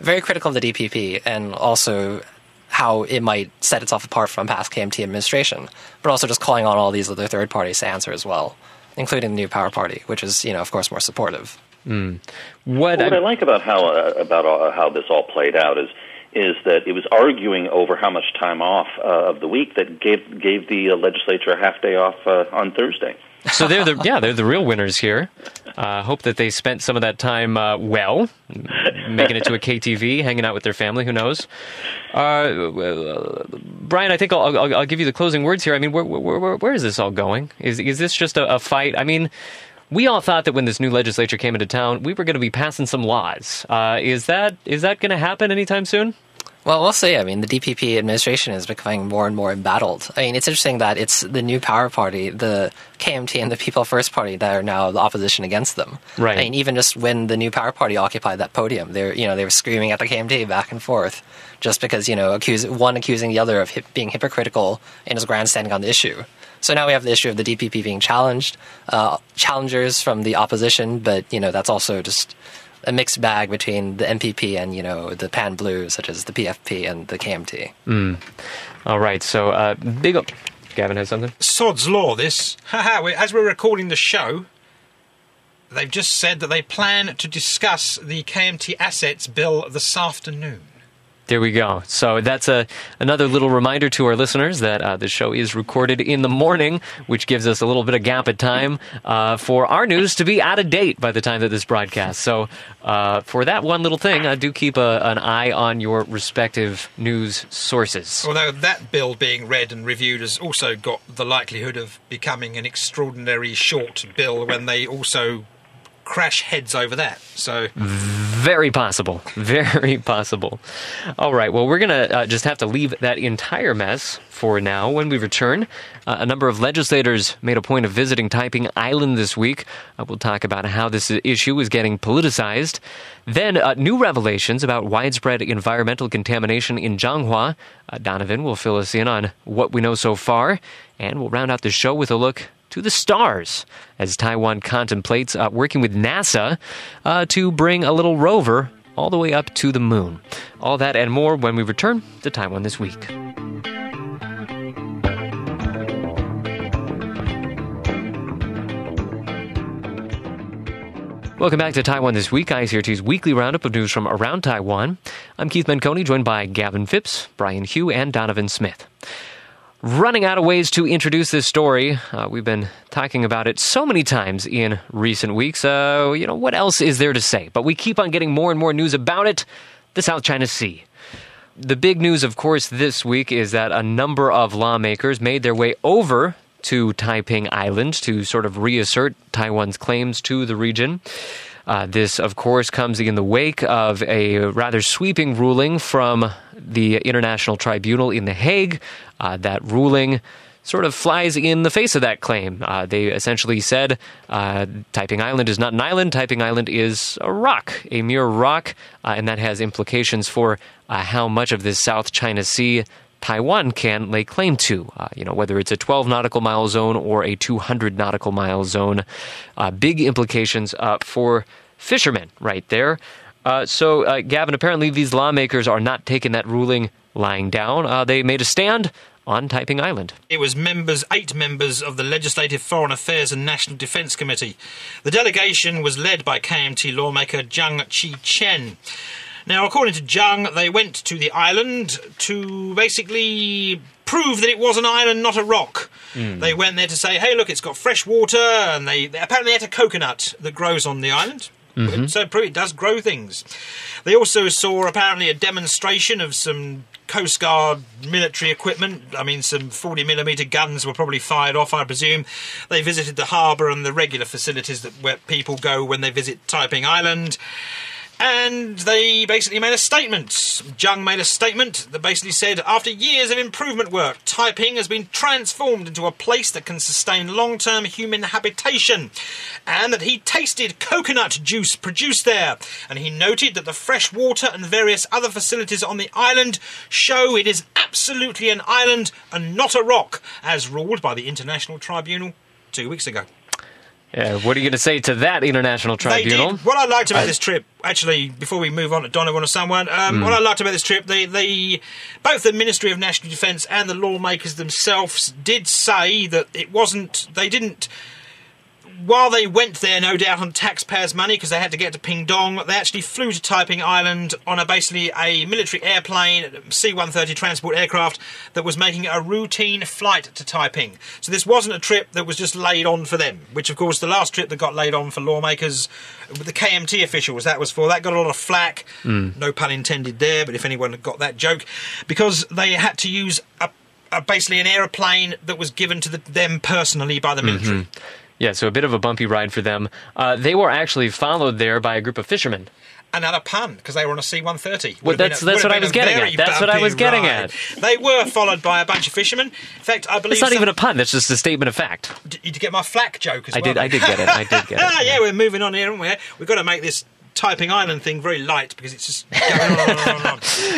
Speaker 5: very critical of the DPP and also how it might set itself apart from past KMT administration, but also just calling on all these other third parties to answer as well, including the New Power Party, which is, you know, of course, more supportive.
Speaker 3: What?
Speaker 6: What I like about how uh, about uh, how this all played out is is that it was arguing over how much time off uh, of the week that gave gave the uh, legislature a half day off uh, on Thursday.
Speaker 3: so they're the yeah they're the real winners here. Uh, hope that they spent some of that time uh, well, making it to a KTV, hanging out with their family. Who knows? Uh, Brian, I think I'll, I'll, I'll give you the closing words here. I mean, where, where, where, where is this all going? Is is this just a, a fight? I mean. We all thought that when this new legislature came into town, we were going to be passing some laws. Uh, is that is that going to happen anytime soon?
Speaker 5: Well, we'll see. I mean, the DPP administration is becoming more and more embattled. I mean, it's interesting that it's the New Power Party, the KMT, and the People First Party that are now the opposition against them.
Speaker 3: Right.
Speaker 5: I mean, even just when the New Power Party occupied that podium, they were, you know, they were screaming at the KMT back and forth, just because you know, accuse, one accusing the other of hip, being hypocritical in his grandstanding on the issue. So now we have the issue of the DPP being challenged, uh, challengers from the opposition, but you know, that's also just a mixed bag between the NPP and you know the Pan Blue, such as the PFP and the KMT.
Speaker 3: All right, so uh, big. Up. Gavin has something.
Speaker 4: Sod's law, this. Haha, as we're recording the show, they've just said that they plan to discuss the KMT assets bill this afternoon.
Speaker 3: There we go. So that's a another little reminder to our listeners that uh, the show is recorded in the morning, which gives us a little bit of gap of time uh, for our news to be out of date by the time that this broadcasts. So uh, for that one little thing, uh, do keep a, an eye on your respective news sources.
Speaker 4: Although that bill being read and reviewed has also got the likelihood of becoming an extraordinary short bill when they also crash heads over that. So
Speaker 3: Very possible. Very possible. All right. Well, we're to uh, just have to leave that entire mess for now. When we return, uh, a number of legislators made a point of visiting Taiping Island this week. Uh, we'll talk about how this issue is getting politicized. Then, uh, new revelations about widespread environmental contamination in Changhua. Uh, Donovan will fill us in on what we know so far, and we'll round out the show with a look to the stars as Taiwan contemplates uh, working with NASA uh, to bring a little rover all the way up to the moon. All that and more when we return to Taiwan this week. Welcome back to Taiwan This Week, ICRT's weekly roundup of news from around Taiwan. I'm Keith Menconi, joined by Gavin Phipps, Brian Hioe, and Donovan Smith. Running out of ways to introduce this story. Uh, we've been talking about it so many times in recent weeks. Uh, you know, what else is there to say? But we keep on getting more and more news about it the South China Sea. The big news, of course, this week is that a number of lawmakers made their way over to Taiping Island to sort of reassert Taiwan's claims to the region. Uh, this, of course, comes in the wake of a rather sweeping ruling from the International Tribunal in The Hague. Uh, that ruling sort of flies in the face of that claim. Uh, they essentially said uh, Taiping Island is not an island, Taiping Island is a rock, a mere rock, uh, and that has implications for uh, how much of this South China Sea Taiwan can lay claim to. Uh, you know, whether it's a 12 nautical mile zone or a 200 nautical mile zone, uh, big implications uh, for fishermen right there. Uh, so, uh, Gavin, apparently these lawmakers are not taking that ruling lying down. Uh, they made a stand on Taiping Island.
Speaker 4: It was members, eight members of the Legislative Foreign Affairs and National Defence Committee. The delegation was led by KMT lawmaker Jiang Qi-chen. Now, according to Jiang, they went to the island to basically prove that it was an island, not a rock. Mm. They went there to say, "Hey, look, it's got fresh water," and they, they apparently had a coconut that grows on the island. Mm-hmm. So it does grow things. They also saw apparently a demonstration of some Coast Guard military equipment. I mean, some 40 millimeter guns were probably fired off, I presume. They visited the harbour and the regular facilities that where people go when they visit Taiping Island and they basically made a statement. Jiang made a statement that basically said, after years of improvement work, Taiping has been transformed into a place that can sustain long term human habitation, and that he tasted coconut juice produced there. And he noted that the fresh water and various other facilities on the island show it is absolutely an island and not a rock, as ruled by the International Tribunal two weeks ago.
Speaker 3: Yeah, what are you going to say to that international tribunal?
Speaker 4: Did, what I liked about I, this trip, actually, before we move on to Donovan or someone, um, mm. what I liked about this trip, they, they, both the Ministry of National Defence and the lawmakers themselves did say that it wasn't, they didn't while they went there, no doubt on taxpayers' money because they had to get to Pingdong, they actually flew to Taiping Island on a basically a military airplane, C-130 transport aircraft that was making a routine flight to Taiping. So this wasn't a trip that was just laid on for them. Which, of course, the last trip that got laid on for lawmakers, the KMT officials, that was for that got a lot of flack. Mm. No pun intended there, but if anyone had got that joke, because they had to use a, a basically an aeroplane that was given to the, them personally by the military. Mm-hmm.
Speaker 3: Yeah, so a bit of a bumpy ride for them. Uh, they were actually followed there by a group of fishermen.
Speaker 4: Another pun because they were on a C-130.
Speaker 3: Well, that's a, that's what I was getting at. That's what I was getting
Speaker 4: ride.
Speaker 3: at.
Speaker 4: They were followed by a bunch of fishermen. In fact, I believe
Speaker 3: it's not
Speaker 4: some,
Speaker 3: even a pun. That's just a statement of fact.
Speaker 4: Did you get my flak joke as
Speaker 3: I
Speaker 4: well?
Speaker 3: Did, I did get it. I did get it.
Speaker 4: Ah, yeah, we're moving on here, aren't we? We've got to make this Taiping Island thing very light because it's just going on and on and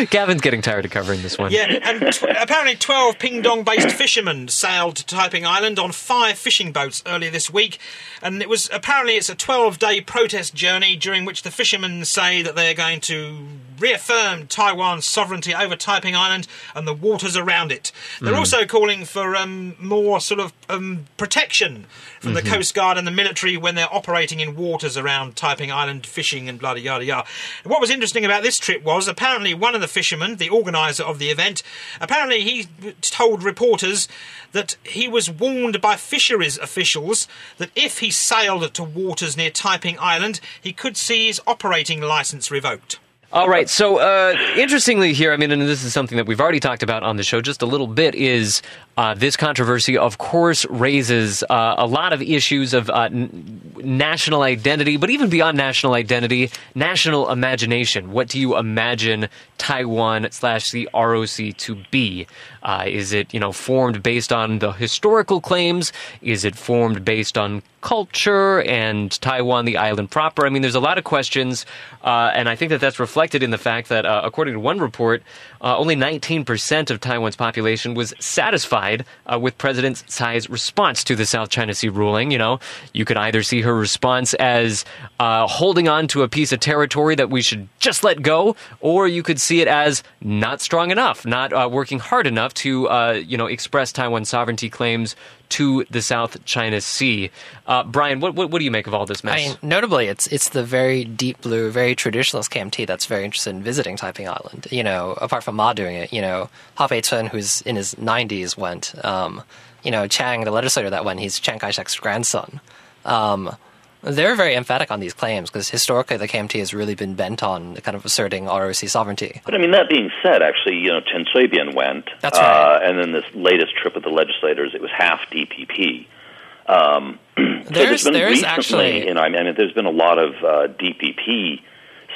Speaker 4: on.
Speaker 3: Gavin's getting tired of covering this one.
Speaker 4: Yeah, and apparently 12 Pingdong based fishermen sailed to Taiping Island on five fishing boats earlier this week. And it was apparently it's a 12 day protest journey during which the fishermen say that they're going to reaffirm Taiwan's sovereignty over Taiping Island and the waters around it. They're mm. also calling for um, more sort of um, protection from mm-hmm. the Coast Guard and the military when they're operating in waters around Taiping Island fishing and bloody yada yada. What was interesting about this trip was apparently one of the fishermen, the organizer of the event, apparently he told reporters that he was warned by fisheries officials that if he sailed to waters near Taiping Island, he could see his operating license revoked.
Speaker 3: All right. So, uh, interestingly, here, I mean, and this is something that we've already talked about on the show just a little bit, is Uh, this controversy, of course, raises uh, a lot of issues of uh, n- national identity, but even beyond national identity, national imagination. What do you imagine Taiwan slash the ROC to be? Uh, is it you know formed based on the historical claims? Is it formed based on culture and Taiwan, the island proper? I mean, there's a lot of questions, uh, and I think that that's reflected in the fact that, according to one report, only 19% of Taiwan's population was satisfied uh, with President Tsai's response to the South China Sea ruling. You know, you could either see her response as uh, holding on to a piece of territory that we should just let go, or you could see it as not strong enough, not uh, working hard enough to, you know, express Taiwan's sovereignty claims to the South China Sea. Uh, Brian, what, what, what do you make of all this mess?
Speaker 5: I mean, notably, it's it's the very deep blue, very traditionalist KMT that's very interested in visiting Taiping Island. You know, apart from Ma doing it, you know, Hau Pei-tsun, who's in his 90s, went. Um, you know, Chiang, the legislator that went, he's Chiang Kai-shek's grandson. Um, they're very emphatic on these claims because historically the KMT has really been bent on kind of asserting ROC sovereignty.
Speaker 6: But I mean, that being said, actually, you know, Chen Shui-bian went.
Speaker 5: That's right.
Speaker 6: Uh, and then this latest trip of the legislators, it was half DPP. Um, so
Speaker 5: There's-
Speaker 6: there's been
Speaker 5: there's
Speaker 6: recently,
Speaker 5: actually-
Speaker 6: you know, I mean, there's been a lot of uh, DPP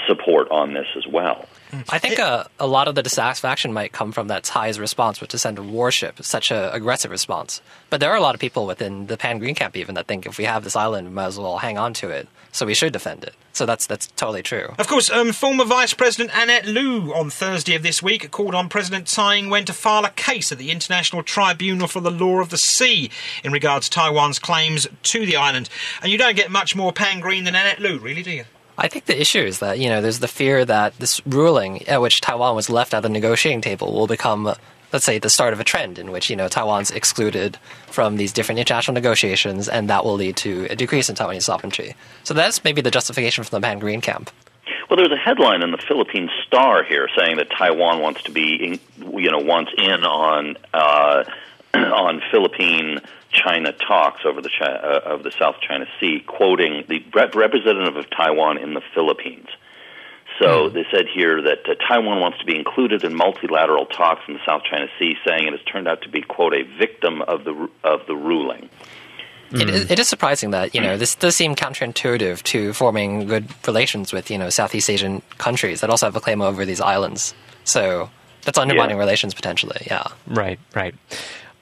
Speaker 6: support on this as well.
Speaker 5: I think uh, a lot of the dissatisfaction might come from that Tsai's response, which to send a warship, such an aggressive response. But there are a lot of people within the Pan Green camp even that think if we have this island, we might as well hang on to it. So we should defend it. So that's that's totally true.
Speaker 4: Of course, um, former Vice President Annette Lu on Thursday of this week called on President Tsai Ing-wen to file a case at the International Tribunal for the Law of the Sea in regards to Taiwan's claims to the island. And you don't get much more pan green than Annette Lu, really, do you?
Speaker 5: I think the issue is that you know there's the fear that this ruling at which Taiwan was left at the negotiating table will become, let's say, the start of a trend in which you know Taiwan's excluded from these different international negotiations, and that will lead to a decrease in Taiwanese sovereignty. So that's maybe the justification from the Pan Green camp.
Speaker 6: Well, there's a headline in the Philippine Star here saying that Taiwan wants to be, in, you know, wants in on uh, on Philippine China talks over the Chi- uh, of the South China Sea, quoting the rep- representative of Taiwan in the Philippines. So they said here that uh, Taiwan wants to be included in multilateral talks in the South China Sea, saying it has turned out to be quote a victim of the ru- of the ruling.
Speaker 5: It, is, it is surprising that you know this does seem counterintuitive to forming good relations with you know Southeast Asian countries that also have a claim over these islands. So that's undermining
Speaker 6: Yeah.
Speaker 5: relations potentially. Yeah.
Speaker 3: Right, right.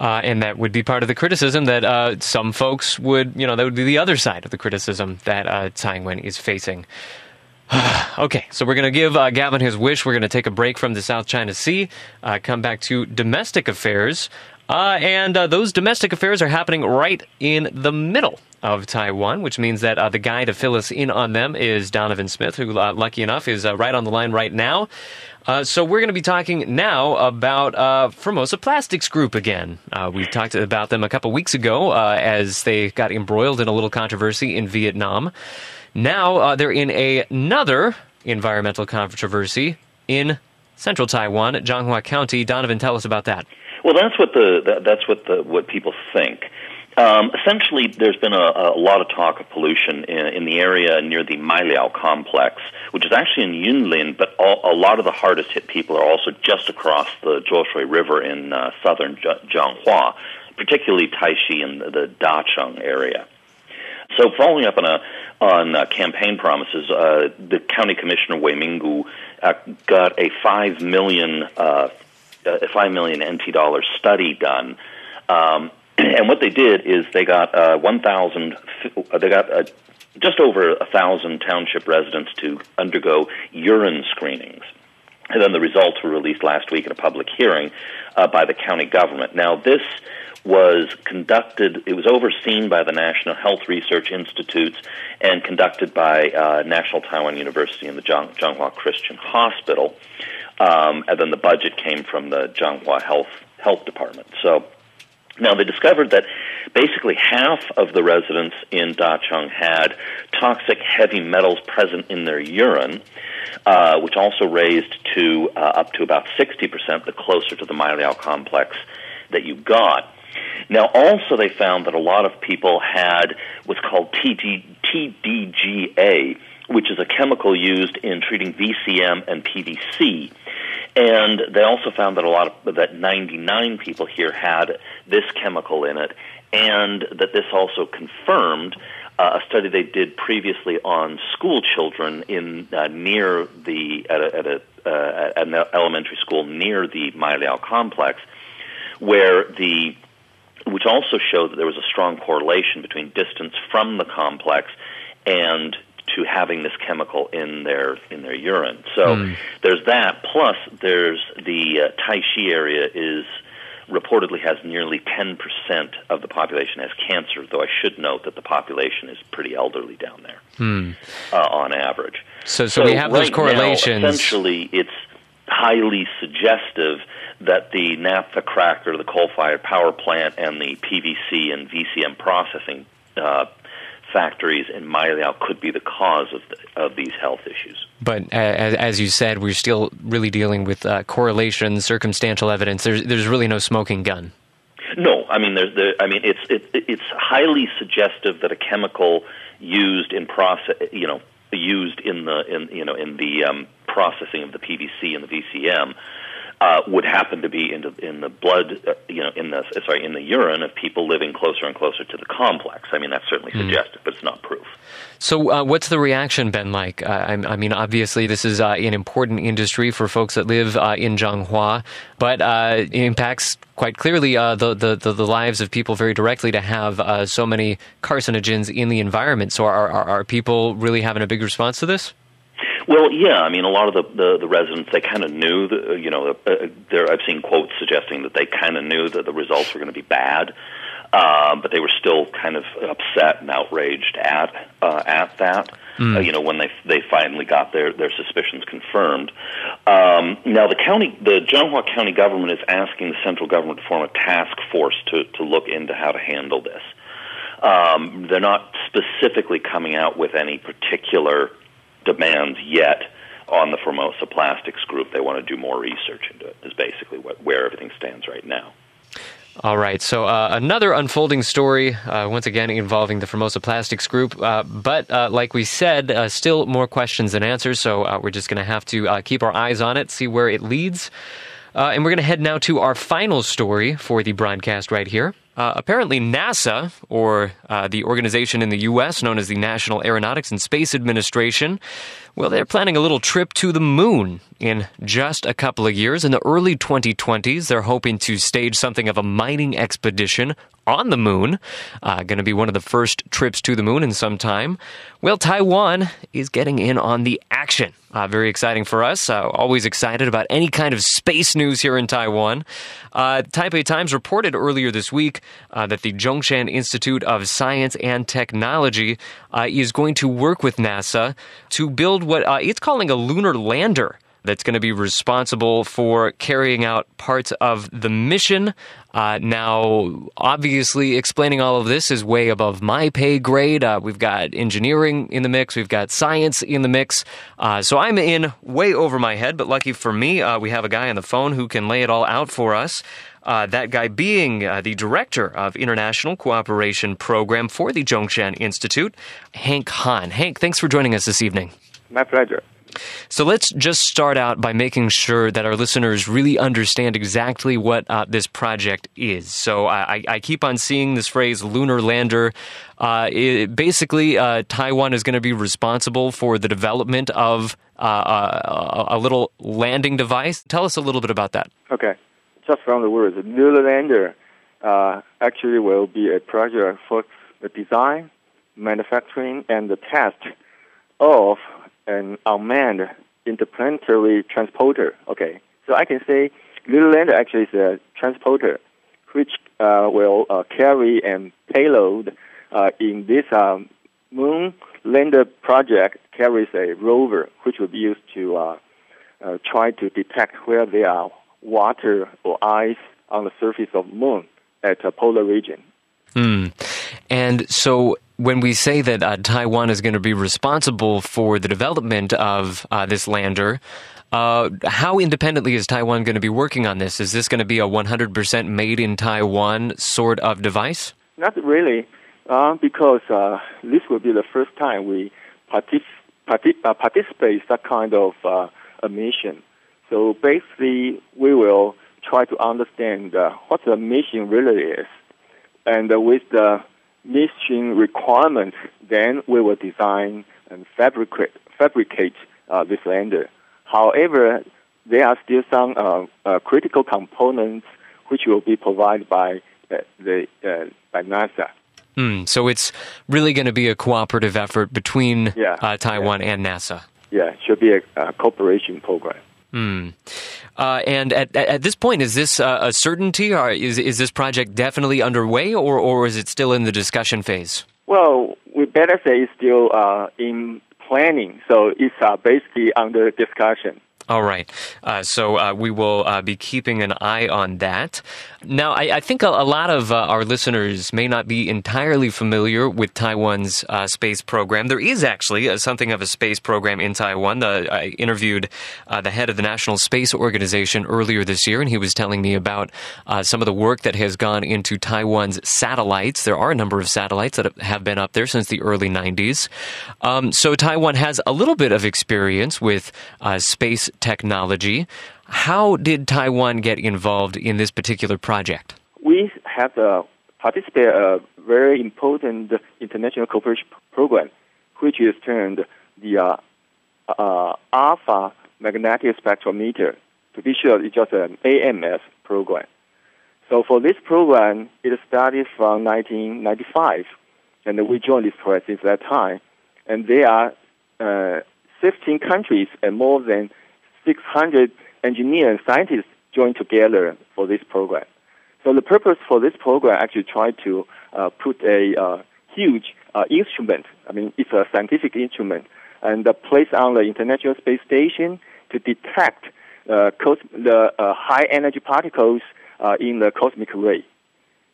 Speaker 3: Uh, and that would be part of the criticism that uh, some folks would, you know, that would be the other side of the criticism that uh, Tsai Ing-wen is facing. okay, so we're going to give uh, Gavin his wish. We're going to take a break from the South China Sea, uh, come back to domestic affairs. Uh, and uh, those domestic affairs are happening right in the middle of Taiwan, which means that the guy to fill us in on them is Donovan Smith, who, lucky enough, is right on the line right now. Uh, so we're going to be talking now about uh, Formosa Plastics Group again. Uh, we talked about them a couple weeks ago uh, as they got embroiled in a little controversy in Vietnam. Now uh, they're in a- another environmental controversy in central Taiwan, Changhua County. Donovan, tell us about that.
Speaker 6: Well, that's what the that, that's what the what people think. Um, essentially, there's been a, a lot of talk of pollution in, in the area near the Mailiao complex, which is actually in Yunlin, but all, a lot of the hardest hit people are also just across the Zhuoshui River in uh, southern Changhua, particularly Taishi and the, the Dacheng area. So, following up on a on uh, campaign promises, uh, the county commissioner Wei Minggu uh, got a five million uh, a five million NT dollar study done. Um, and what they did is they got uh, one thousand. They got uh, just over a thousand township residents to undergo urine screenings. And then the results were released last week in a public hearing uh, by the county government. Now, this was conducted, it was overseen by the National Health Research Institutes and conducted by uh, National Taiwan University and the Zhang- Christian Hospital. Um, and then the budget came from the Changhua Health, Health Department. So, now they discovered that basically half of the residents in Dacheng had toxic heavy metals present in their urine, uh, which also raised to uh, up to about 60% the closer to the Mailiao complex that you got. Now, also, they found that a lot of people had what's called TG, TDGA, which is a chemical used in treating VCM and PVC. And they also found that a lot of that 99 people here had this chemical in it, and that this also confirmed uh, a study they did previously on school children in uh, near the at, a, at, a, uh, an elementary school near the Mailiao complex, where the which also showed that there was a strong correlation between distance from the complex and to having this chemical in their in their urine. So mm. there's that. Plus, there's the uh, Taixi area is reportedly has nearly 10% of the population has cancer, though I should note that the population is pretty elderly down there
Speaker 3: hmm.
Speaker 6: uh, on average.
Speaker 3: So, so, so we have
Speaker 6: right
Speaker 3: those correlations.
Speaker 6: Now, essentially, it's highly suggestive that the naphtha cracker, the coal-fired power plant, and the PVC and VCM processing uh, factories in Mailiao could be the cause of, the, of these health issues.
Speaker 3: But uh, as you said, we're still really dealing with uh, correlation, circumstantial evidence. There's, there's really no smoking gun.
Speaker 6: No, I mean, there's the, I mean, it's it, it's highly suggestive that a chemical used in process, you know, used in the in you know in the um, processing of the PVC and the VCM uh, would happen to be in the, in the blood, uh, you know, in the sorry, in the urine of people living closer and closer to the complex. I mean, that's certainly mm. suggestive, but it's not proof.
Speaker 3: So, uh, what's the reaction been like? Uh, I, I, mean, obviously, this is uh, an important industry for folks that live uh, in Changhua, but it impacts quite clearly the, the, the, the, lives of people very directly to have so many carcinogens in the environment. So, are, are, are people really having a big response to this?
Speaker 6: Well, yeah. I mean, a lot of the the, the residents they kind of knew. The, you know, uh, there I've seen quotes suggesting that they kind of knew that the results were going to be bad, uh, but they were still kind of upset and outraged at uh, at that. Mm. Uh, you know, when they they finally got their their suspicions confirmed. Um, now, the county, the Changhua County government is asking the central government to form a task force to to look into how to handle this. Um, they're not specifically coming out with any particular demands yet on the Formosa Plastics Group. They want to do more research into it. Is basically what, where everything stands right now.
Speaker 3: All right, so uh, another unfolding story, uh, once again involving the Formosa Plastics Group. Uh, but uh, like we said, uh, still more questions than answers, so uh, we're just going to have to keep our eyes on it, see where it leads. And we're going to head now to our final story for the broadcast right here. Uh, apparently, NASA, or uh, the organization in the U.S. known as the National Aeronautics and Space Administration, well, they're planning a little trip to the moon in just a couple of years. In the early 2020s, they're hoping to stage something of a mining expedition on the moon. Uh, going to be one of the first trips to the moon in some time. Well, Taiwan is getting in on the action. Uh, very exciting for us. Uh, always excited about any kind of space news here in Taiwan. Uh, Taipei Times reported earlier this week uh, that the Zhongshan Institute of Science and Technology uh, is going to work with NASA to build what uh, it's calling a lunar lander that's going to be responsible for carrying out parts of the mission. Uh, now, obviously, explaining all of this is way above my pay grade. Uh, we've got engineering in the mix, we've got science in the mix. Uh, so I'm in way over my head, but lucky for me, uh, we have a guy on the phone who can lay it all out for us. Uh, that guy being uh, the director of International Cooperation Program for the Zhongshan Institute, Hank Han. Hank, thanks for joining us this evening.
Speaker 7: My pleasure.
Speaker 3: So let's just start out by making sure that our listeners really understand exactly what uh, this project is. So I, I, keep on seeing this phrase lunar lander. Uh, it, basically, uh, Taiwan is going to be responsible for the development of uh, uh, a, a little landing device. Tell us a little bit about that.
Speaker 7: Okay. Just from the words, lunar lander uh, actually will be a project for the design, manufacturing, and the test of an unmanned interplanetary transporter. Okay, so I can say Lunar Lander actually is a transporter which uh, will uh, carry and payload uh, in this um, moon lander project carries a rover which will be used to uh, uh, try to detect where there are water or ice on the surface of moon at a polar region.
Speaker 3: Hmm. And so when we say that uh, Taiwan is going to be responsible for the development of uh, this lander, uh, how independently is Taiwan going to be working on this? Is this going to be a 100% made in Taiwan sort of device?
Speaker 7: Not really, uh, because uh, this will be the first time we partic- partic- uh, participate in that kind of a mission. So basically, we will try to understand uh, what the mission really is, and uh, with the mission requirements, then we will design and fabricate fabricate uh, this lander. However, there are still some uh, uh, critical components which will be provided by uh, the by NASA.
Speaker 3: Mm, so it's really going to be a cooperative effort between
Speaker 7: Yeah,
Speaker 3: uh, Taiwan
Speaker 7: yeah.
Speaker 3: and NASA.
Speaker 7: Yeah, it should be a, a cooperation program.
Speaker 3: Mm. Uh, and at, at this point, is this uh, a certainty? Or is is this project definitely underway, or or is it still in the discussion phase?
Speaker 7: Well, we better say it's still uh, in planning, so it's uh, basically under discussion.
Speaker 3: All right. Uh, so uh, we will uh, be keeping an eye on that. Now, I, I think a, a lot of uh, our listeners may not be entirely familiar with Taiwan's uh, space program. There is actually uh, something of a space program in Taiwan. The, I interviewed the head of the National Space Organization earlier this year, and he was telling me about some of the work that has gone into Taiwan's satellites. There are a number of satellites that have been up there since the early 90s. Um, so Taiwan has a little bit of experience with space technology. How did Taiwan get involved in this particular project?
Speaker 7: We have uh, participated a very important international cooperation program, which is termed the uh, uh, Alpha Magnetic Spectrometer. To be sure, it's just an AMS program. So for this program, it started from 1995, and we joined this program since that time. And there are uh, 15 countries and more than 600 engineers and scientists joined together for this program. So the purpose for this program actually tried to uh, put a uh, huge uh, instrument. I mean, it's a scientific instrument, and uh, place on the International Space Station to detect uh, cos- the uh, high energy particles uh, in the cosmic ray.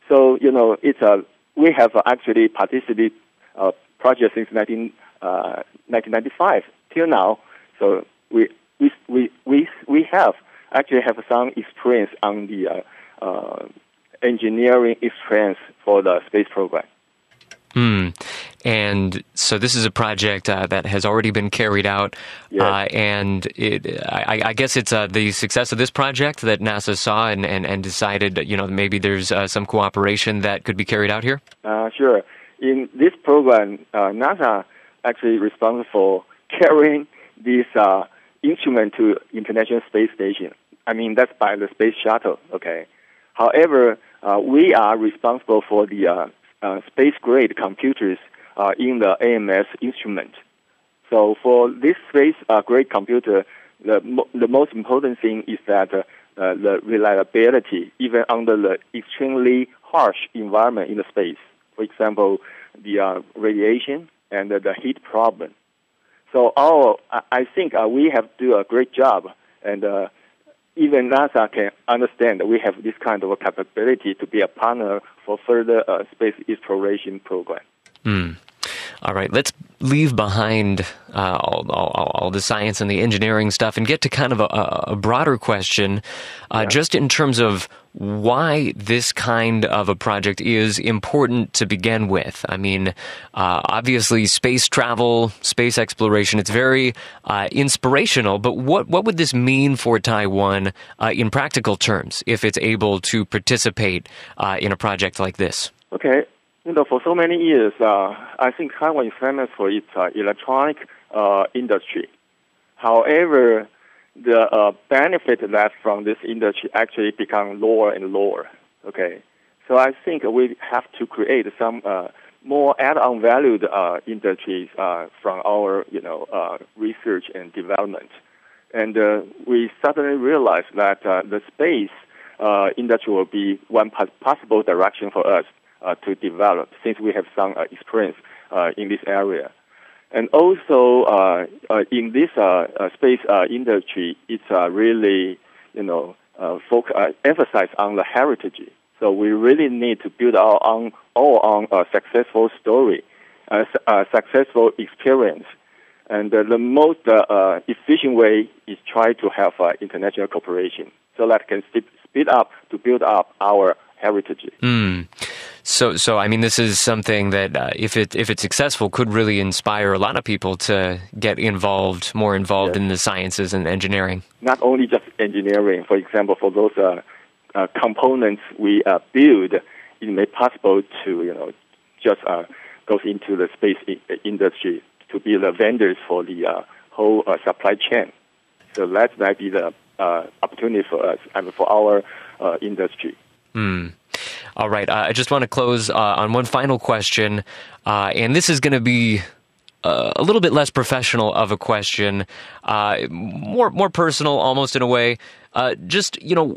Speaker 7: So you know, it's a we have actually participated uh, project since 19, uh, 1995 till now. So we we we we we have actually have some experience on the uh, uh, engineering experience for the space program.
Speaker 3: Hmm. And so this is a project uh, that has already been carried out,
Speaker 7: Yes.
Speaker 3: uh, and it, I, I guess it's uh, the success of this project that NASA saw and, and, and decided, you know, maybe there's uh, some cooperation that could be carried out here.
Speaker 7: Uh, sure. In this program, uh, NASA actually responsible for carrying this uh, instrument to International Space Station. I mean, that's by the space shuttle. Okay. However, uh, we are responsible for the uh, uh, space-grade computers uh, in the AMS instrument. So for this space-grade computer, the mo- the most important thing is that uh, uh, the reliability, even under the extremely harsh environment in the space. For example, the uh, radiation and uh, the heat problem. So our, I- think uh, we have do a great job, and uh, even NASA can understand that we have this kind of a capability to be a partner for further uh, space exploration program.
Speaker 3: All right, let's leave behind uh, all, all, all the science and the engineering stuff and get to kind of a, a- broader question, uh, just in terms of why this kind of a project is important to begin with. I mean, uh, obviously, space travel, space exploration, it's very uh, inspirational, but what, what would this mean for Taiwan uh, in practical terms if it's able to participate uh, in a project like this?
Speaker 7: Okay. You know, for so many years, uh, I think Taiwan is famous for its uh, electronic uh, industry. However, the uh, benefit that from this industry actually become lower and lower. Okay, so I think we have to create some uh, more add-on valued uh, industries uh, from our you know uh, research and development, and uh, we suddenly realized that uh, the space uh, industry will be one possible direction for us to develop since we have some uh, experience uh, in this area. And also, uh, uh, in this uh, uh, space uh, industry, it's uh, really, you know, uh, foc- uh, emphasize on the heritage. So we really need to build our own, own uh, successful story, uh, uh, successful experience. And uh, the most uh, uh, efficient way is try to have uh, international cooperation so that can speed, speed up to build up our heritage.
Speaker 3: Mm. So, so I mean, this is something that, uh, if it if it's successful, could really inspire a lot of people to get involved, more involved
Speaker 7: Yes.
Speaker 3: in the sciences and engineering.
Speaker 7: not only just engineering. For example, for those uh, uh, components we uh, build, it may possible to you know just uh, goes into the space I- industry to be the vendors for the uh, whole uh, supply chain. So that might be the uh, opportunity for us and for our uh, industry.
Speaker 3: All right. Uh, I just want to close uh, on one final question, uh, and this is going to be uh, a little bit less professional of a question, uh, more more personal, almost in a way. Uh, just you know,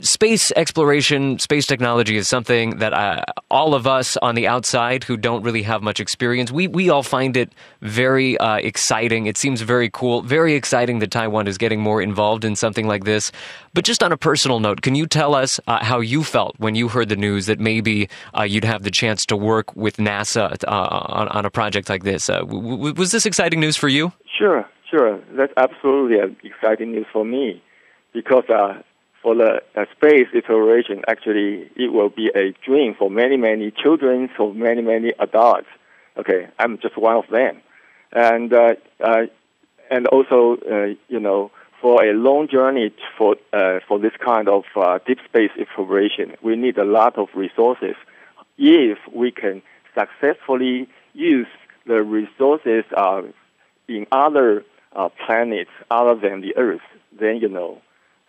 Speaker 3: space exploration, space technology is something that uh, all of us on the outside who don't really have much experience, we we all find it very uh, exciting. It seems very cool, very exciting that Taiwan is getting more involved in something like this. But just on a personal note, can you tell us uh, how you felt when you heard the news that maybe uh, you'd have the chance to work with NASA uh, on, on a project like this? W- w- was this exciting news for you?
Speaker 7: Sure, sure. That's absolutely exciting news for me because uh, for the uh, space exploration, actually, it will be a dream for many, many children, for many, many adults. Okay, I'm just one of them, and uh, uh, and also, uh, you know, for a long journey for uh, for this kind of uh, deep space exploration, we need a lot of resources. If we can successfully use the resources uh, in other uh, planets other than the Earth, then you know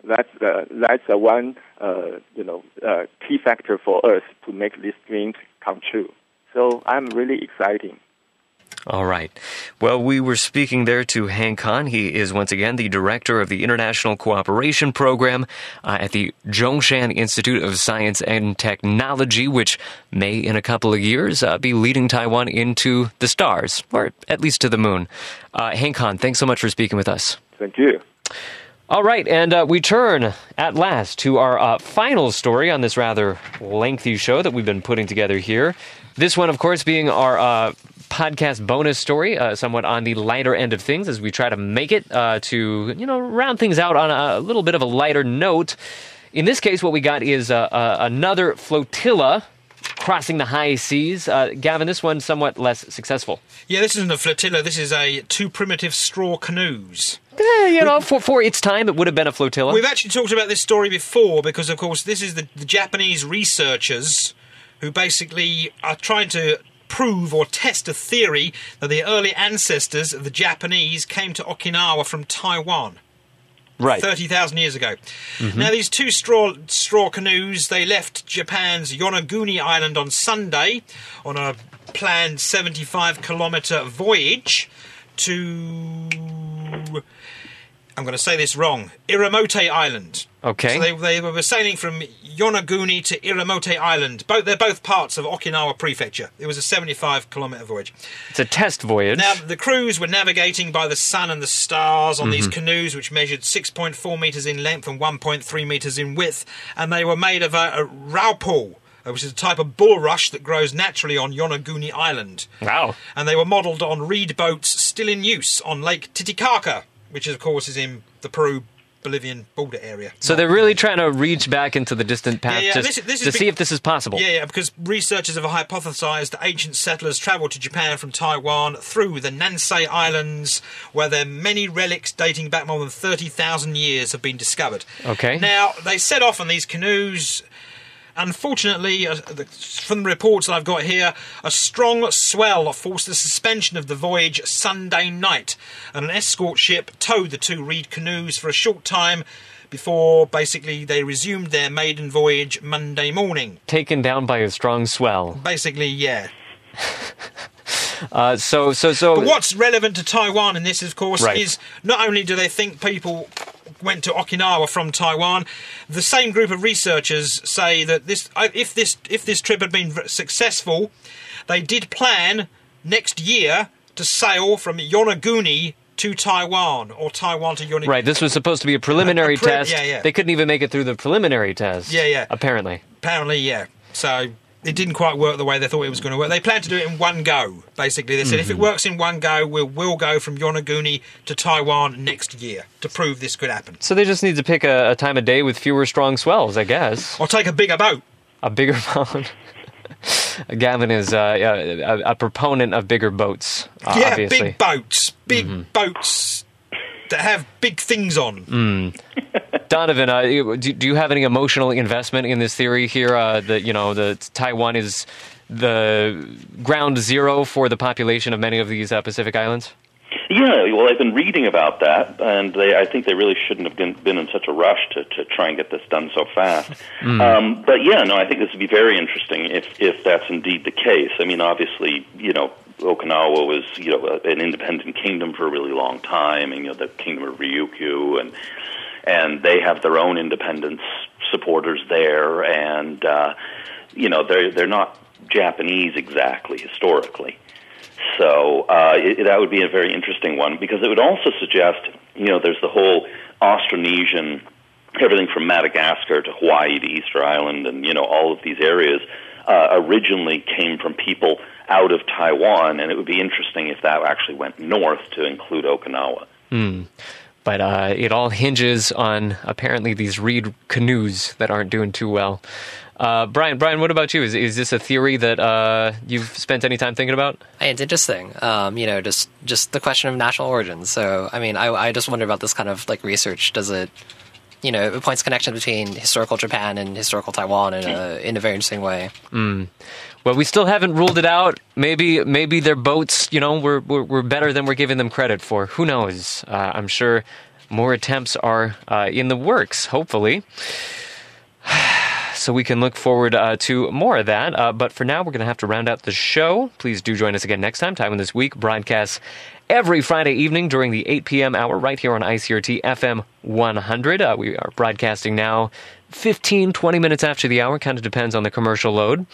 Speaker 7: that's uh, that's uh, one uh, you know uh, key factor for us to make these dreams come true. So I'm really excited.
Speaker 3: All right. Well, we were speaking there to Hank Kahn. He is once again the director of the International Cooperation Program uh, at the Zhongshan Institute of Science and Technology, which may, in a couple of years, uh, be leading Taiwan into the stars, or at least to the moon. Uh, Hank Kahn, thanks so much for speaking with us.
Speaker 7: Thank you.
Speaker 3: All right, and uh, we turn at last to our uh, final story on this rather lengthy show that we've been putting together here. This one, of course, being our uh, podcast bonus story, uh, somewhat on the lighter end of things, as we try to make it uh, to you know round things out on a little bit of a lighter note. In this case, what we got is uh, another flotilla crossing the high seas. Uh, Gavin, this one somewhat less successful.
Speaker 4: Yeah, this isn't a flotilla. This is a two primitive straw canoes.
Speaker 3: Eh, you know, for for its time, it would have been a flotilla.
Speaker 4: We've actually talked about this story before because, of course, this is the, the Japanese researchers who basically are trying to prove or test a theory that the early ancestors of the Japanese came to Okinawa from Taiwan.
Speaker 3: right.
Speaker 4: 30,000 years ago. Now, these two straw, straw canoes, they left Japan's Yonaguni Island on Sunday on a planned 75 kilometre voyage to. I'm going to say this wrong. Iramote Island.
Speaker 3: Okay.
Speaker 4: So they, they were sailing from Yonaguni to Iramote Island. Both they're both parts of Okinawa Prefecture. It was a 75 kilometre voyage.
Speaker 3: It's a test voyage.
Speaker 4: Now, the crews were navigating by the sun and the stars on these canoes, which measured 6.4 metres in length and 1.3 metres in width, and they were made of a, a uh, which is a type of bulrush that grows naturally on Yonaguni Island.
Speaker 3: wow.
Speaker 4: And they were modelled on reed boats still in use on Lake Titicaca, which, of course, is in the Peru Bolivian border area.
Speaker 3: So they're really trying to reach back into the distant past
Speaker 4: Yeah, yeah,
Speaker 3: just
Speaker 4: this is- this is
Speaker 3: to
Speaker 4: big-
Speaker 3: see if this is possible.
Speaker 4: Yeah, yeah, because researchers have hypothesized that ancient settlers travelled to Japan from Taiwan through the Nansei Islands, where their many relics dating back more than 30,000 years have been discovered.
Speaker 3: Okay.
Speaker 4: Now, they set off on these canoes. Unfortunately, uh, the, from the reports that I've got here, a strong swell forced the suspension of the voyage Sunday night, and an escort ship towed the two reed canoes for a short time before basically they resumed their maiden voyage Monday morning.
Speaker 3: Taken down by a strong swell.
Speaker 4: Basically, yeah.
Speaker 3: Uh, so so so.
Speaker 4: But what's relevant to Taiwan in this, of course,
Speaker 3: Right.
Speaker 4: is not only do they think people went to Okinawa from Taiwan, the same group of researchers say that this, uh, if this, if this trip had been successful, they did plan next year to sail from Yonaguni to Taiwan or Taiwan to Yonaguni.
Speaker 3: Right, this was supposed to be a preliminary
Speaker 4: A pre-
Speaker 3: test.
Speaker 4: yeah, yeah.
Speaker 3: They couldn't even make it through the preliminary test.
Speaker 4: Yeah, yeah.
Speaker 3: Apparently.
Speaker 4: Apparently, yeah. So it didn't quite work the way they thought it was going to work. They planned to do it in one go. Basically, they said if it
Speaker 3: Mm-hmm.
Speaker 4: works in one go, we'll, we'll go from Yonaguni to Taiwan next year to prove this could happen.
Speaker 3: So they just need to pick a, a time of day with fewer strong swells, I guess.
Speaker 4: Or take a bigger boat.
Speaker 3: A bigger boat. Gavin is uh, a, a, proponent of bigger boats. Uh,
Speaker 4: yeah,
Speaker 3: obviously.
Speaker 4: big boats, big mm-hmm. boats that have big things on.
Speaker 3: Mm. Donovan, uh, do, do, you have any emotional investment in this theory here? Uh, that you know, the Taiwan is the ground zero for the population of many of these uh, Pacific islands.
Speaker 6: Yeah, well, I've been reading about that, and they, I think they really shouldn't have been, been in such a rush to, to try and get this done so fast. Mm. Um, but yeah, no, I think this would be very interesting if if that's indeed the case. I mean, obviously, you know, Okinawa was you know an independent kingdom for a really long time, and you know the kingdom of Ryukyu, and and they have their own independence supporters there, and uh, you know they're they're not Japanese exactly historically. So uh, it, that would be a very interesting one because it would also suggest, you know, there's the whole Austronesian, everything from Madagascar to Hawaii to Easter Island, and you know all of these areas uh, originally came from people out of Taiwan, and it would be interesting if that actually went north to include Okinawa.
Speaker 3: Mm. But uh, it all hinges on apparently these reed canoes that aren't doing too well. Uh, Brian, Brian, what about you? Is is this a theory that uh, you've spent any time thinking about?
Speaker 5: It's interesting. Um, you know, just just the question of national origins. So, I mean, I, I just wonder about this kind of like research. Does it, you know, it points connection between historical Japan and historical Taiwan in a in a very interesting way.
Speaker 3: Mm. Well, we still haven't ruled it out. Maybe maybe their boats, you know, were were, were better than we're giving them credit for. Who knows? Uh, I'm sure more attempts are uh, in the works. Hopefully so we can look forward uh, to more of that. Uh, but for now, we're going to have to round out the show. Please do join us again next time. Taiwan This Week broadcasts every Friday evening during the 8 p.m. hour right here on ICRT FM 100. Uh, we are broadcasting now 15, 20 minutes after the hour. Kind of depends on the commercial load.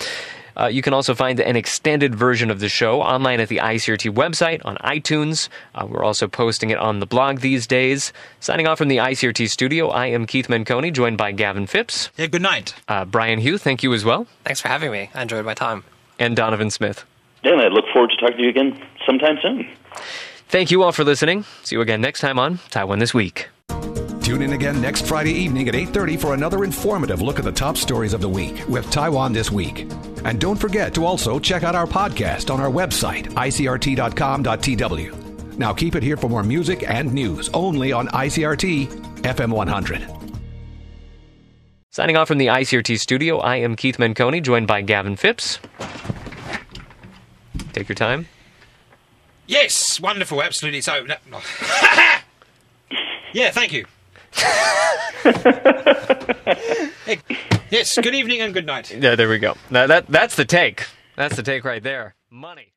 Speaker 3: Uh, you can also find an extended version of the show online at the ICRT website on iTunes. Uh, we're also posting it on the blog these days. Signing off from the ICRT studio, I am Keith Menconi, joined by Gavin Phipps.
Speaker 4: Yeah, good night.
Speaker 3: Uh, Brian Hioe, thank you as well.
Speaker 5: Thanks for having me. I enjoyed my time.
Speaker 3: And Donovan Smith.
Speaker 6: Yeah, and I look forward to talking to you again sometime soon.
Speaker 3: Thank you all for listening. See you again next time on Taiwan This Week.
Speaker 2: Tune in again next Friday evening at 8:30 for another informative look at the top stories of the week with Taiwan this week. And don't forget to also check out our podcast on our website icrt.com.tw. Now keep it here for more music and news only on ICRT FM 100.
Speaker 3: Signing off from the ICRT studio, I am Keith Menconi, joined by Gavin Phipps. Take your time.
Speaker 4: Yes, wonderful, absolutely. So, no, no. yeah, thank you. hey, yes, good evening and good night.
Speaker 3: Yeah, there we go. Now that that's the take. That's the take right there. Money.